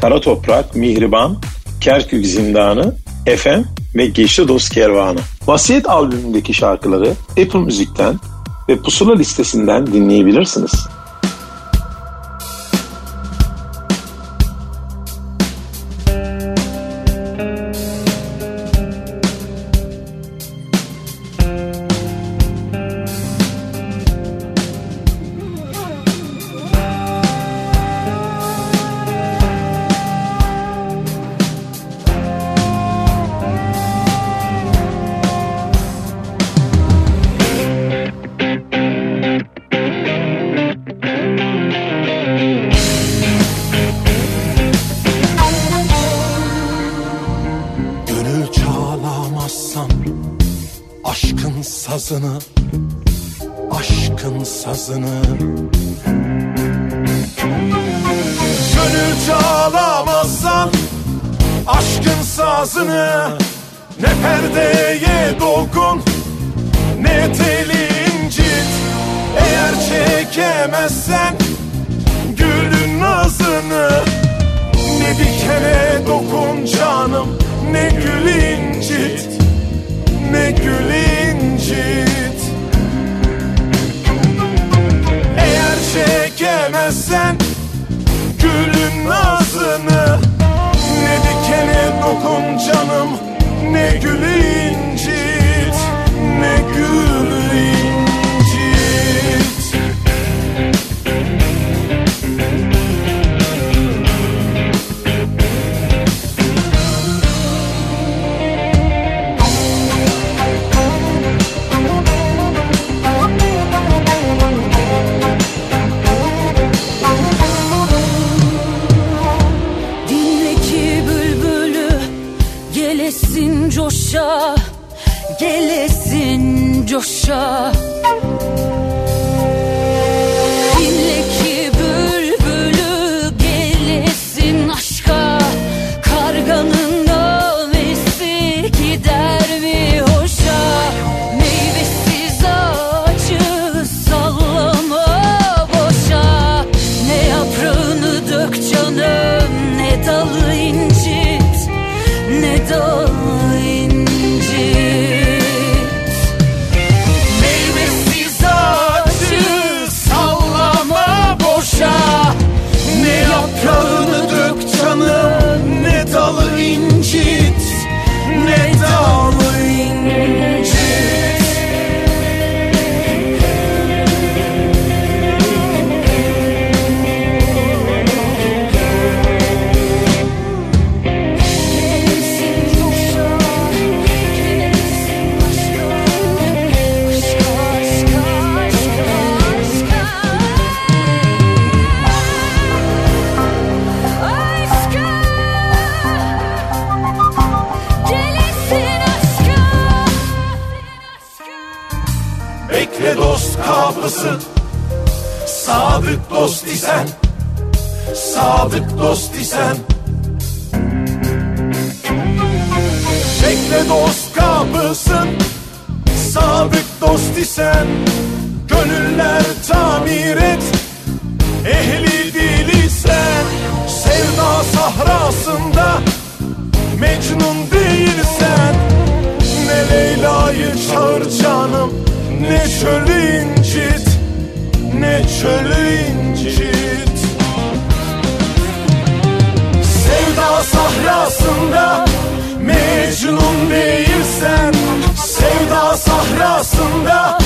[SPEAKER 20] Kara Toprak, Mihriban, Kerkük Zindanı, Efem ve Geçti Dost Kervanı. Vasiyet albümündeki şarkıları Apple Müzik'ten ve Pusula listesinden dinleyebilirsiniz.
[SPEAKER 21] Çağır canım Ne çölü incit Ne çölü incit. Sevda sahrasında Mecnun değilsen Sevda sahrasında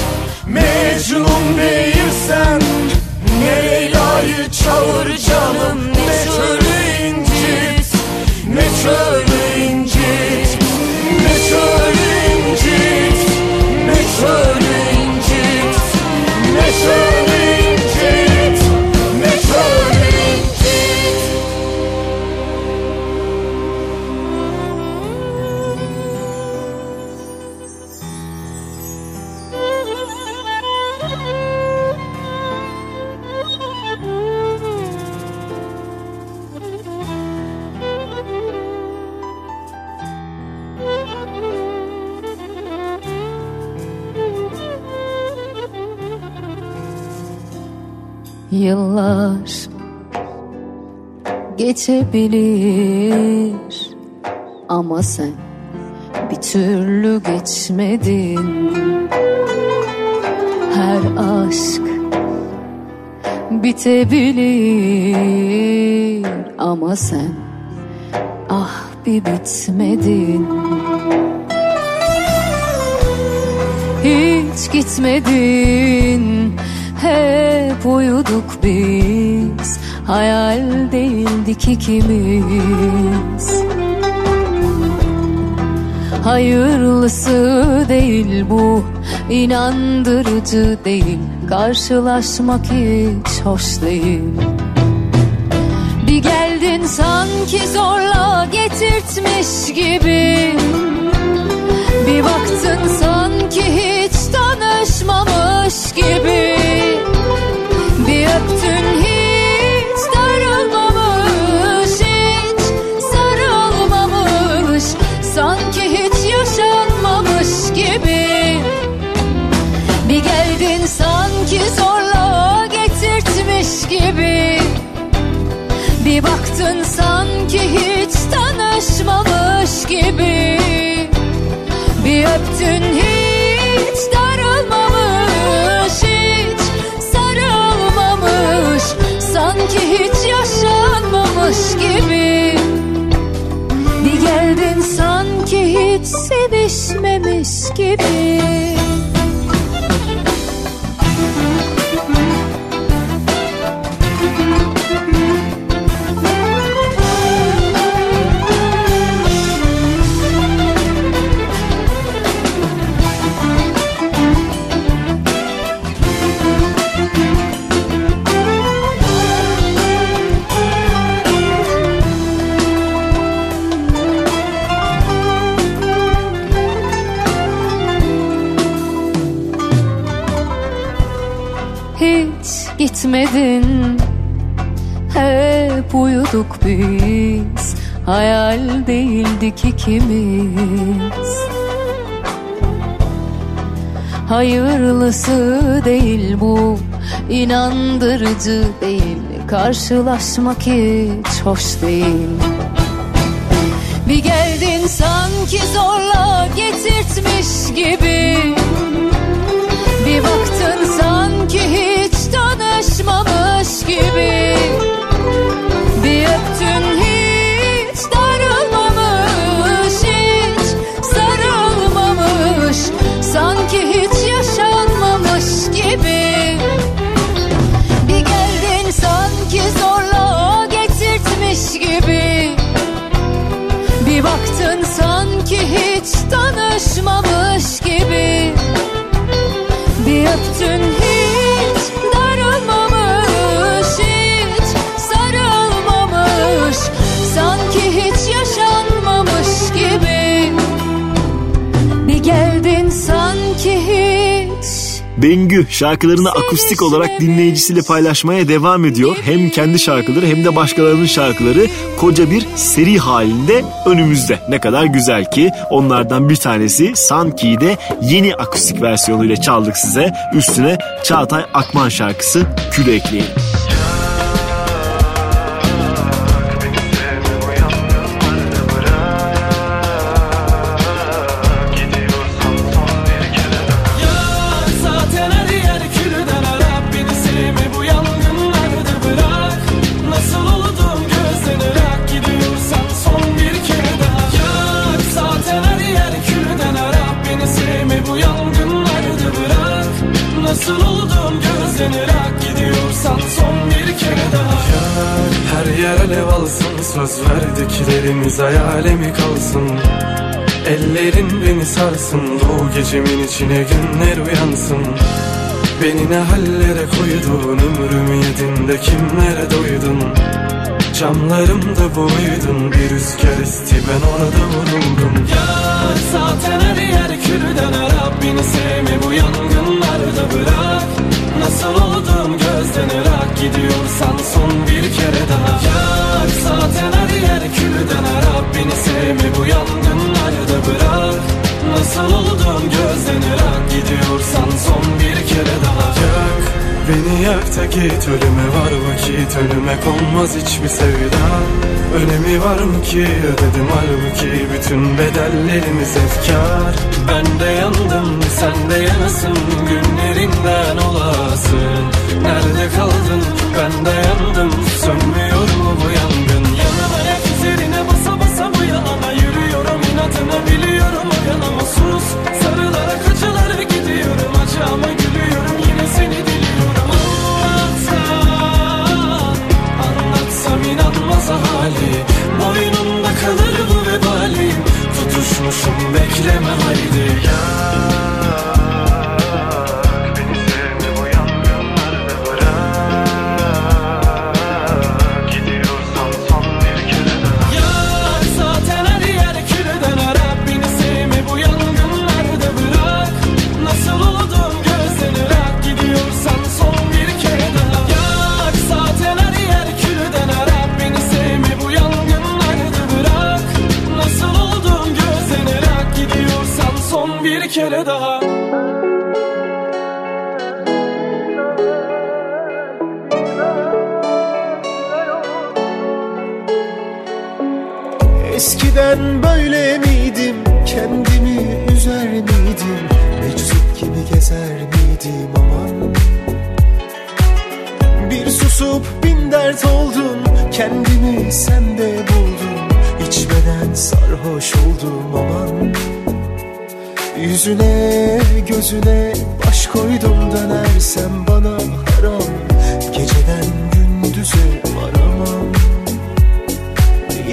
[SPEAKER 21] Mecnun değilsen Ne Leyla'yı çağır canım Ne çölü incit Ne çölü incit Ne çölü
[SPEAKER 2] Yıllar geçebilir ama sen bir türlü geçmedin. Her aşk bitebilir ama sen ah bir bitmedin. Hiç gitmedin hep uyuduk biz. Hayal değildik ikimiz. Hayırlısı değil bu inandırıcı değil. Karşılaşmak hiç hoş değil. Bir geldin sanki zorla getirtmiş gibi. Bir baktın sanki hiç tanışmamış gibi Bir öptün hiç sarılmamış sanki zorla getirtmiş gibi. Bir baktın sanki hiç tanışmamış gibi. Bir öptün hiç yaşanmamış gibi. Bir geldin sanki hiç sevişmemiş gibi gitmedin Hep uyuduk biz. Hayal değildik ikimiz. Hayırlısı değil bu. İnandırıcı değil. Karşılaşmak hiç hoş değil. Bir geldin sanki zorla getirtmiş gibi. Bir baktın sanki hiç tanışmamış gibi. Bir öptün
[SPEAKER 3] Bengü şarkılarını akustik olarak dinleyicisiyle paylaşmaya devam ediyor. Hem kendi şarkıları hem de başkalarının şarkıları koca bir seri halinde önümüzde. Ne kadar güzel ki onlardan bir tanesi Sanki'de yeni akustik versiyonuyla çaldık size. Üstüne Çağatay Akman şarkısı Külü ekleyelim.
[SPEAKER 22] Gecemin içine günler uyansın. Beni ne hallere koydun Ömrümü yedin de kimlere doydun? Camlarımda boydun Bir rüzgar esti ben orada vuruldum. Yar zaten her yer külden Arap Beni sevme bu yangınlarda bırak. Nasıl oldum gözden ırak Gidiyorsan son bir kere daha. Yar zaten her yer külden Arap Beni sevme bu yangınlarda bırak Nasıl oldum? Irak Gidiyorsan son bir kere daha Yak. Beni yak da git ölüme var vakit Ölüme konmaz hiçbir sevda. Önemi var mı ki? Ödedim halbuki Bütün bedellerimiz efkar. Ben de yandım sen de yanasın. Günlerinden olasın Nerede kaldın? Ben de yandım. Sönmüyor mu bu yangın Acı ama gülüyorum yine seni diliyorum. Anlatsam Anlatsam inanmaz hali. Boynumda kalır bu vebalim. Tutuşmuşum bekleme haydi. Yak
[SPEAKER 5] Yüzüne gözüne baş koydum dönersem bana haram. Geceden gündüze varamam.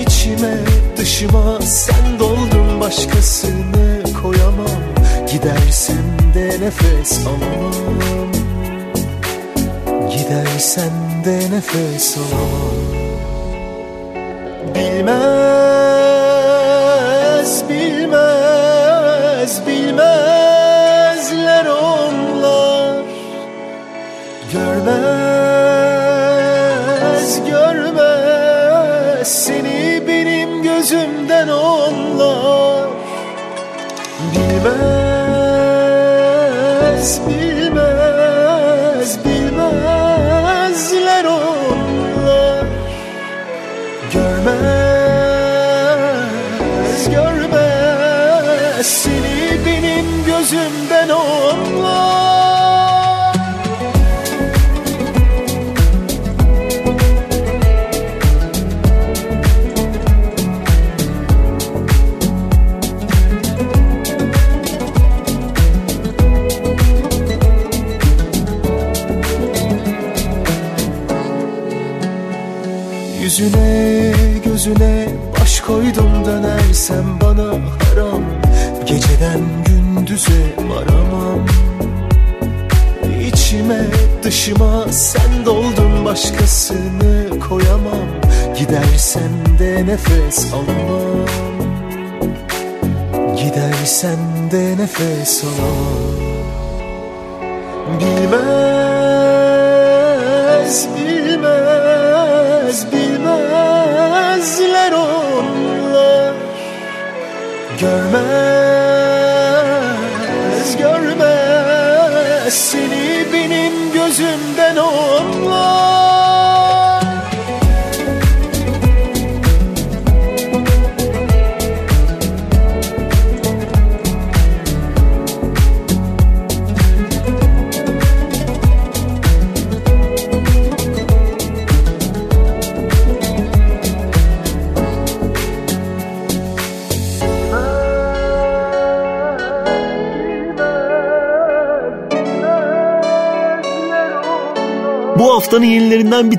[SPEAKER 5] İçime dışıma sen doldun başkasını koyamam. Gidersen de nefes alamam. Gidersen de nefes alamam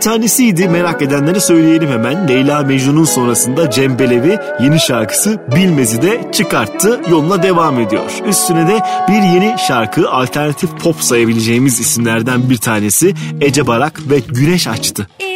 [SPEAKER 3] tanesiydi. Merak edenlere söyleyelim hemen. Leyla Mecnun'un sonrasında Cem Belevi yeni şarkısı Bilmez'i de çıkarttı. Yoluna devam ediyor. Üstüne de bir yeni şarkı alternatif pop sayabileceğimiz isimlerden bir tanesi Ece Barak ve Güneş açtı.
[SPEAKER 7] İyiyim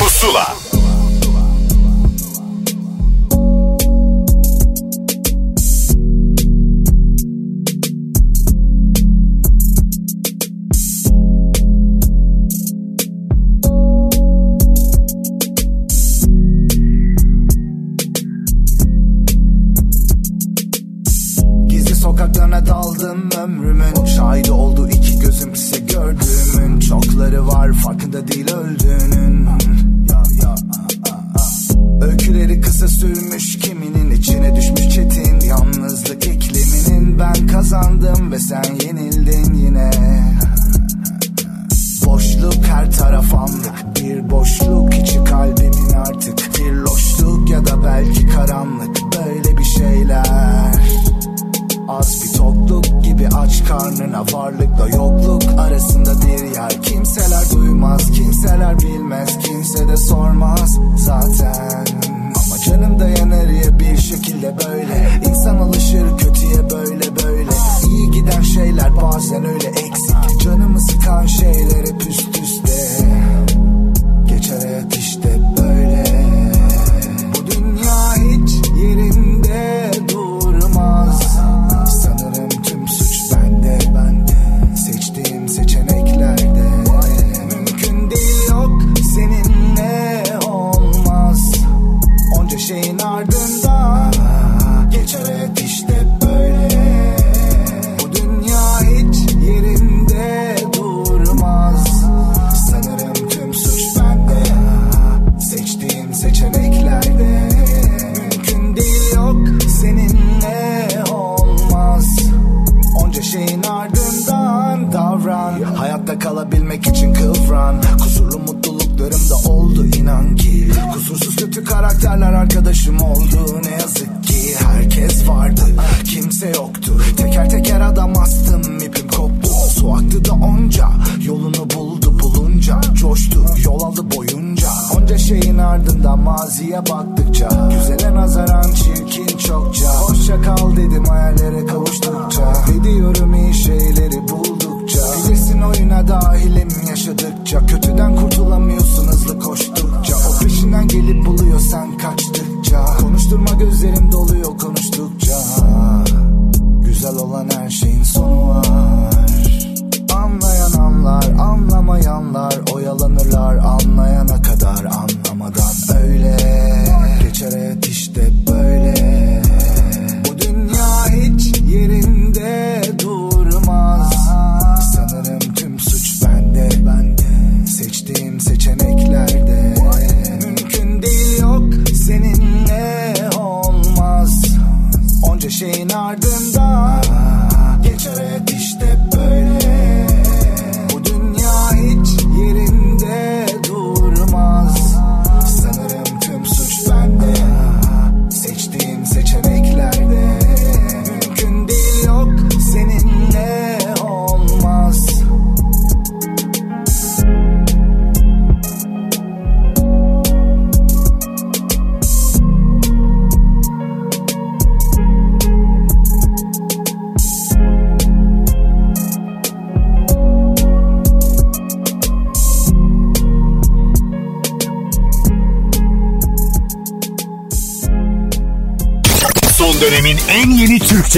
[SPEAKER 23] Kazandım ve sen yenildin yine. Boşluk her taraf anlık Bir boşluk içi kalbimin artık. Bir loşluk ya da belki karanlık Böyle bir şeyler. Az bir tokluk gibi aç karnına Varlıkla yokluk arasında bir yer. Kimseler duymaz, kimseler bilmez Kimse de sormaz zaten. Ama canım dayanır ya bir şekilde böyle. İnsan alışır kötüye böyle böyle iyi giden şeyler bazen öyle eksik. Canımı sıkan şeylere püstü karakterler arkadaşım
[SPEAKER 10] ol.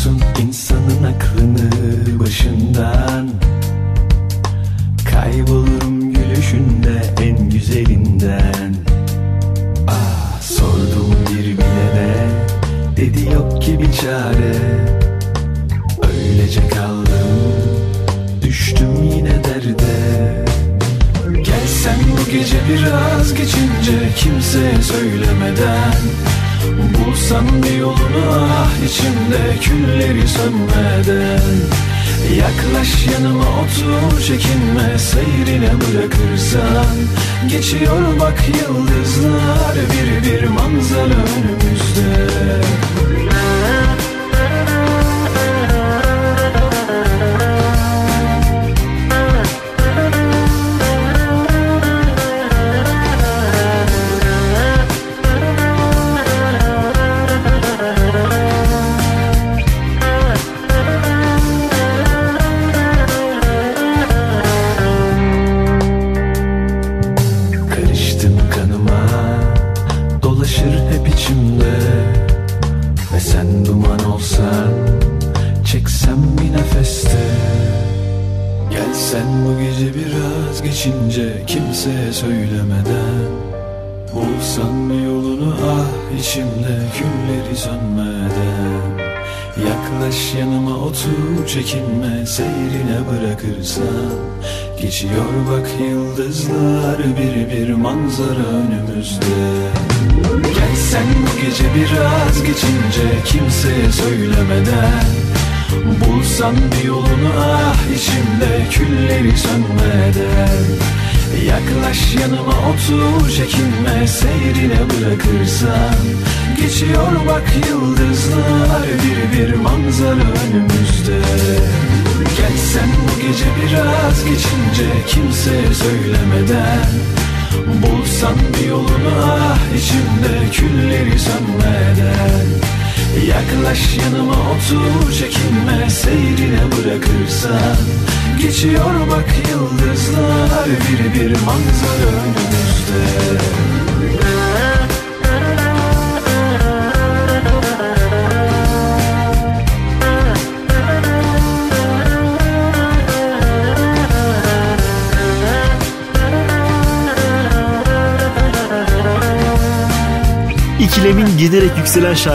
[SPEAKER 10] something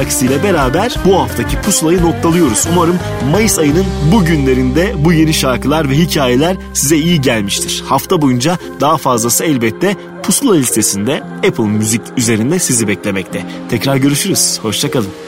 [SPEAKER 10] şarkısıyla beraber bu haftaki pusulayı noktalıyoruz. Umarım Mayıs ayının bu günlerinde bu yeni şarkılar ve hikayeler size iyi gelmiştir. Hafta boyunca daha fazlası elbette pusula listesinde Apple Müzik üzerinde sizi beklemekte. Tekrar görüşürüz. Hoşçakalın.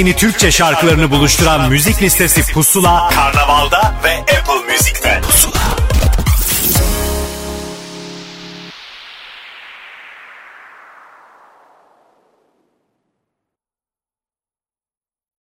[SPEAKER 1] Yeni Türkçe şarkılarını buluşturan müzik listesi Pusula, Karnaval'da ve Apple Müzik'te. Pusula.